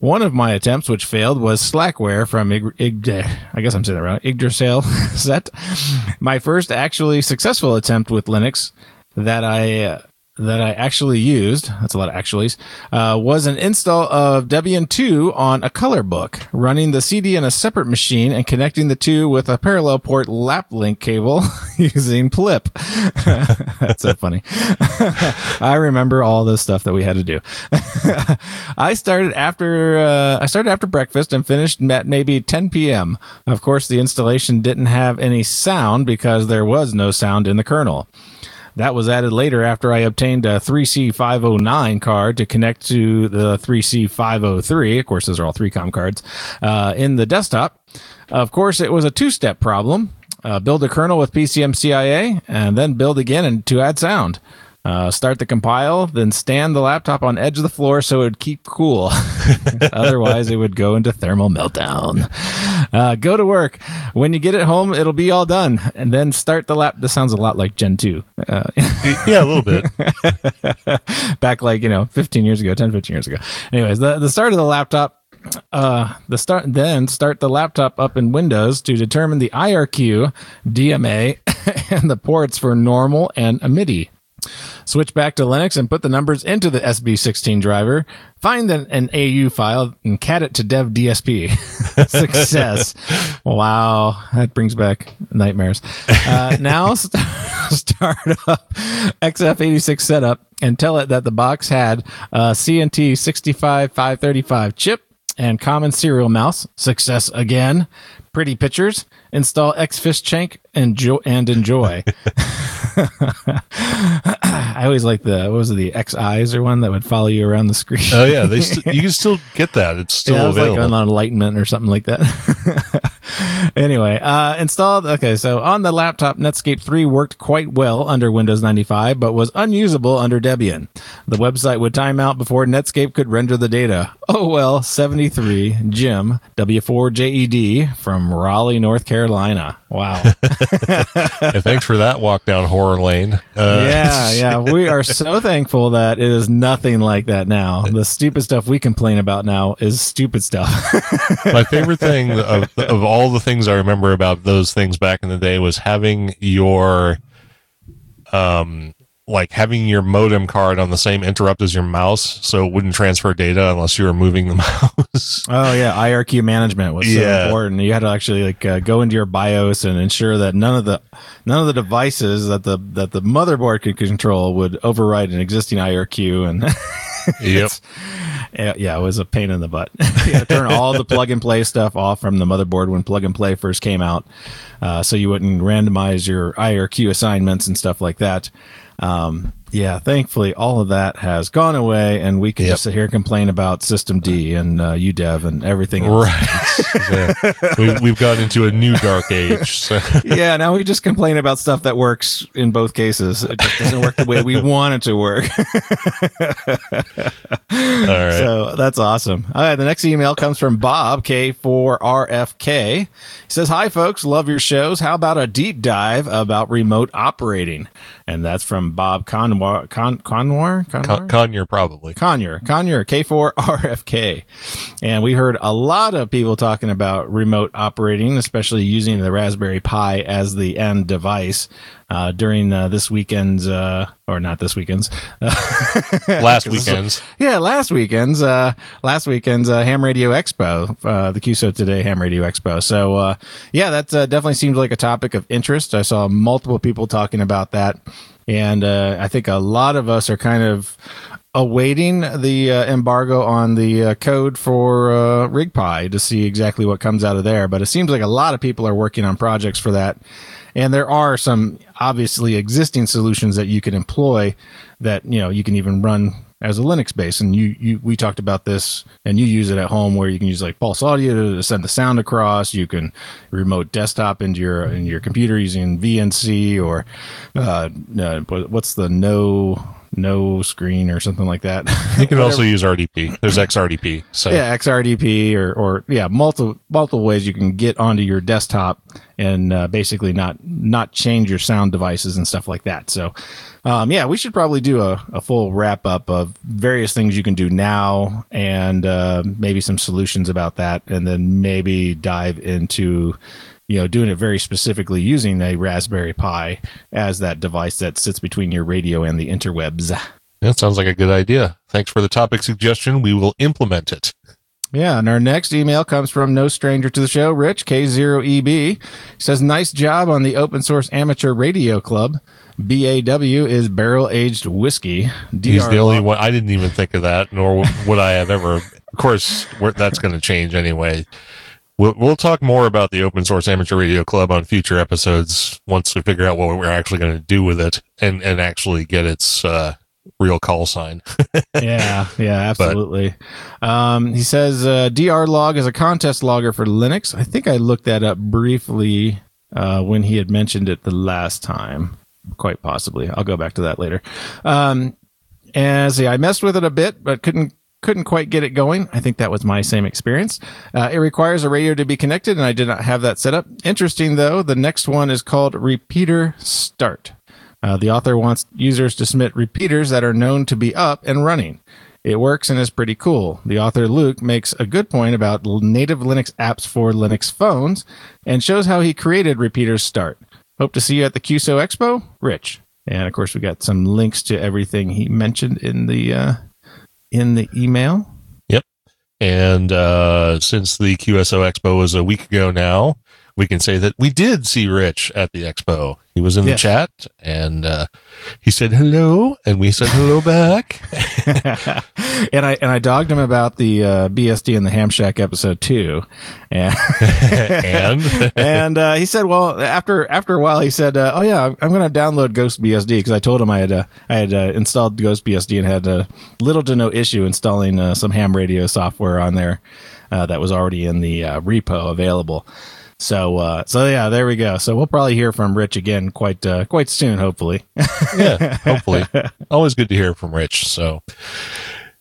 One of my attempts, which failed, was Slackware from Ig- Ig- I guess I'm saying that right, Yggdrasil set. My first actually successful attempt with Linux that I uh, that I actually used, that's a lot of actuallys, uh, was an install of Debian 2 on a color book, running the CD in a separate machine and connecting the two with a parallel port lap link cable using Plip. that's so funny. I remember all the stuff that we had to do. I started after, uh, I started after breakfast and finished at maybe 10 p.m. Of course, the installation didn't have any sound because there was no sound in the kernel. That was added later after I obtained a 3C509 card to connect to the 3C503. Of course, those are all 3COM cards uh, in the desktop. Of course, it was a two step problem. Uh, build a kernel with PCMCIA and then build again and to add sound. Uh, start the compile, then stand the laptop on edge of the floor so it would keep cool. Otherwise, it would go into thermal meltdown. Uh, go to work. When you get it home, it'll be all done. And then start the lap. This sounds a lot like Gentoo. Uh, yeah, a little bit. back like, you know, 15 years ago, 10, 15 years ago. Anyways, the, the start of the laptop uh, the start then start the laptop up in Windows to determine the IRQ, DMA, and the ports for normal and a MIDI. Switch back to Linux and put the numbers into the SB16 driver. Find an, an AU file and cat it to dev DSP. Success. wow. That brings back nightmares. Uh, now st- start up XF86 setup and tell it that the box had a CNT 65535 chip and common serial mouse. Success again. Pretty pictures. Install xfishtank and, jo- and enjoy. I always like the what was it the xeyes or one that would follow you around the screen. Oh yeah, they st- you can still get that. It's still yeah, available. like on Enlightenment or something like that. anyway, uh, installed. Okay, so on the laptop, Netscape 3 worked quite well under Windows 95, but was unusable under Debian. The website would time out before Netscape could render the data. Oh well, 73 Jim W4JED from Raleigh, North Carolina. Wow. And thanks for that walk down horror lane. Uh, yeah, yeah. We are so thankful that it is nothing like that now. The stupid stuff we complain about now is stupid stuff. my favorite thing of, of all the things I remember about those things back in the day was having your, um, like having your modem card on the same interrupt as your mouse, so it wouldn't transfer data unless you were moving the mouse. oh yeah, IRQ management was so important. You had to actually like uh, go into your BIOS and ensure that none of the none of the devices that the that the motherboard could control would override an existing IRQ and yep. Yeah, yeah, it was a pain in the butt. you turn all the plug and play stuff off from the motherboard when plug and play first came out, uh, so you wouldn't randomize your IRQ assignments and stuff like that. Um, yeah, thankfully, all of that has gone away, and we can Yep. just sit here and complain about systemd and uh, UDEV and everything. else. Right. Yeah. we, we've gone into a new dark age. So. yeah, now we just complain about stuff that works in both cases. It just doesn't work the way we want it to work. All right. So that's awesome. All right, the next email comes from Bob K4RFK. He says, "Hi folks, love your shows. How about a deep dive about remote operating?" And that's from Bob Conwar Con Conwar Con- Conyer probably. Conyer, Conyer, K4RFK. And we heard a lot of people talking about remote operating, especially using the Raspberry Pi as the end device uh, during uh, this weekend's, uh, or not this weekend's, Last weekend's. yeah, last weekend's uh last weekend's uh, Ham Radio Expo, uh the QSO Today Ham Radio Expo. So uh yeah, that uh, definitely seems like a topic of interest. I saw multiple people talking about that and uh I think a lot of us are kind of awaiting the uh, embargo on the uh, code for uh, RigPi to see exactly what comes out of there, but it seems like a lot of people are working on projects for that. And there are some obviously existing solutions that you can employ that, you know, you can even run as a Linux base. And you, you, we talked about this and you use it at home where you can use like pulse audio to send the sound across. You can remote desktop into your, in your computer using VNC or, uh, uh, what's the no, no screen or something like that. You can also use RDP. There's XRDP. So yeah, XRDP or, or yeah, multiple, multiple ways you can get onto your desktop and uh, basically not, not change your sound devices and stuff like that. So, um, yeah, we should probably do a, a full wrap up of various things you can do now and uh, maybe some solutions about that, and then maybe dive into you know doing it very specifically using a Raspberry Pi as that device that sits between your radio and the interwebs. that sounds like a good idea. Thanks for the topic suggestion. We will implement it. Yeah, and our next email comes from no stranger to the show, Rich K0EB. He says, "Nice job on the open source amateur radio club. BAW is barrel aged whiskey. He's the only one. I didn't even think of that, nor would I have ever. Of course, that's going to change anyway. We'll, we'll talk more about the open source amateur radio club on future episodes once we figure out what we're actually going to do with it and, and actually get its uh, real call sign. yeah, yeah, absolutely. um, he says uh, drlog is a contest logger for Linux. I think I looked that up briefly uh, when he had mentioned it the last time. Quite possibly. I'll go back to that later. Um, and see, I messed with it a bit, but couldn't couldn't quite get it going. I think that was my same experience. Uh, it requires a radio to be connected, and I did not have that set up. Interesting though, the next one is called Repeater Start. Uh, the author wants users to submit repeaters that are known to be up and running. It works and is pretty cool. The author Luke makes a good point about native Linux apps for Linux phones and shows how he created Repeaters Start. Hope to see you at the QSO Expo, Rich. And of course, we got some links to everything he mentioned in the uh, in the email. Yep. And uh, since the QSO Expo was a week ago now, we can say that we did see Rich at the expo. He was in the chat and uh, he said hello, and we said hello back. and I and I dogged him about the uh, BSD and the Ham Shack episode too, and and and uh, he said, well, after after a while, he said, uh, oh yeah, I'm going to download GhostBSD because I told him I had uh, I had uh, installed GhostBSD and had uh, little to no issue installing uh, some ham radio software on there uh, that was already in the uh, repo available. So uh, so yeah, there we go. So we'll probably hear from Rich again quite uh, quite soon, hopefully. yeah, hopefully. Always good to hear from Rich. So,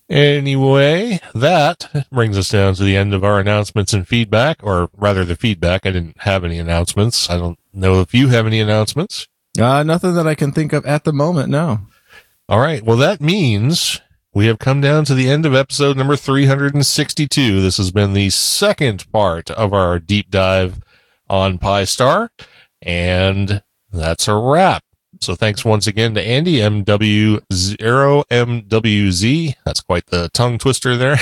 anyway, that brings us down to the end of our announcements and feedback, or rather, the feedback. I didn't have any announcements. I don't know if you have any announcements. Uh, nothing that I can think of at the moment. No. All right. Well, that means we have come down to the end of episode number 362. This has been the second part of our deep dive on Pi-Star, and that's a wrap. So thanks once again to Andy MW0MWZ. That's quite the tongue twister there.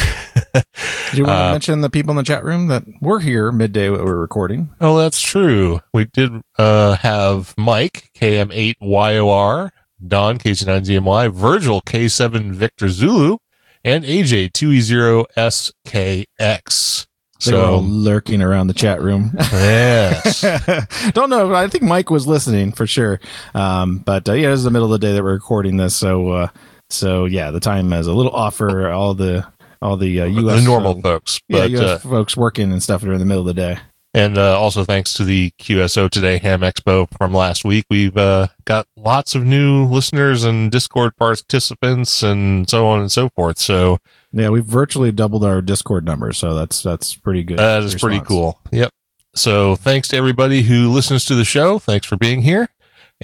Do you want to Uh, mention the people in the chat room that were here midday when we were recording? Oh, that's true. We did uh, have Mike, KM8YOR, Don, KC9ZMY, Virgil, K7 Victor Zulu, and AJ, 2E0SKX. They So, lurking around the chat room. yes. Don't know. I think Mike was listening for sure. Um, but uh, yeah, it was the middle of the day that we're recording this, so uh, so yeah, the time is a little off for all the all the uh, U.S. the normal uh, folks. yeah, But, U.S. uh, folks working and stuff during the middle of the day. and uh, also thanks to the QSO Today Ham Expo from last week. We've uh, got lots of new listeners and Discord participants and so on and so forth. So, yeah, we've virtually doubled our Discord number, so that's that's pretty good. That is response. pretty cool. Yep. So thanks to everybody who listens to the show. Thanks for being here,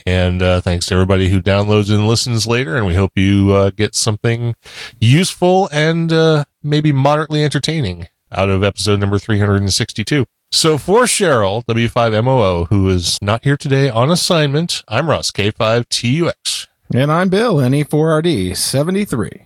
and uh, thanks to everybody who downloads and listens later. And we hope you uh, get something useful and uh, maybe moderately entertaining out of episode number three hundred and sixty-two. So for Cheryl W5MOO, who is not here today on assignment, I'm Russ K5TUX, and I'm Bill Ne4RD73.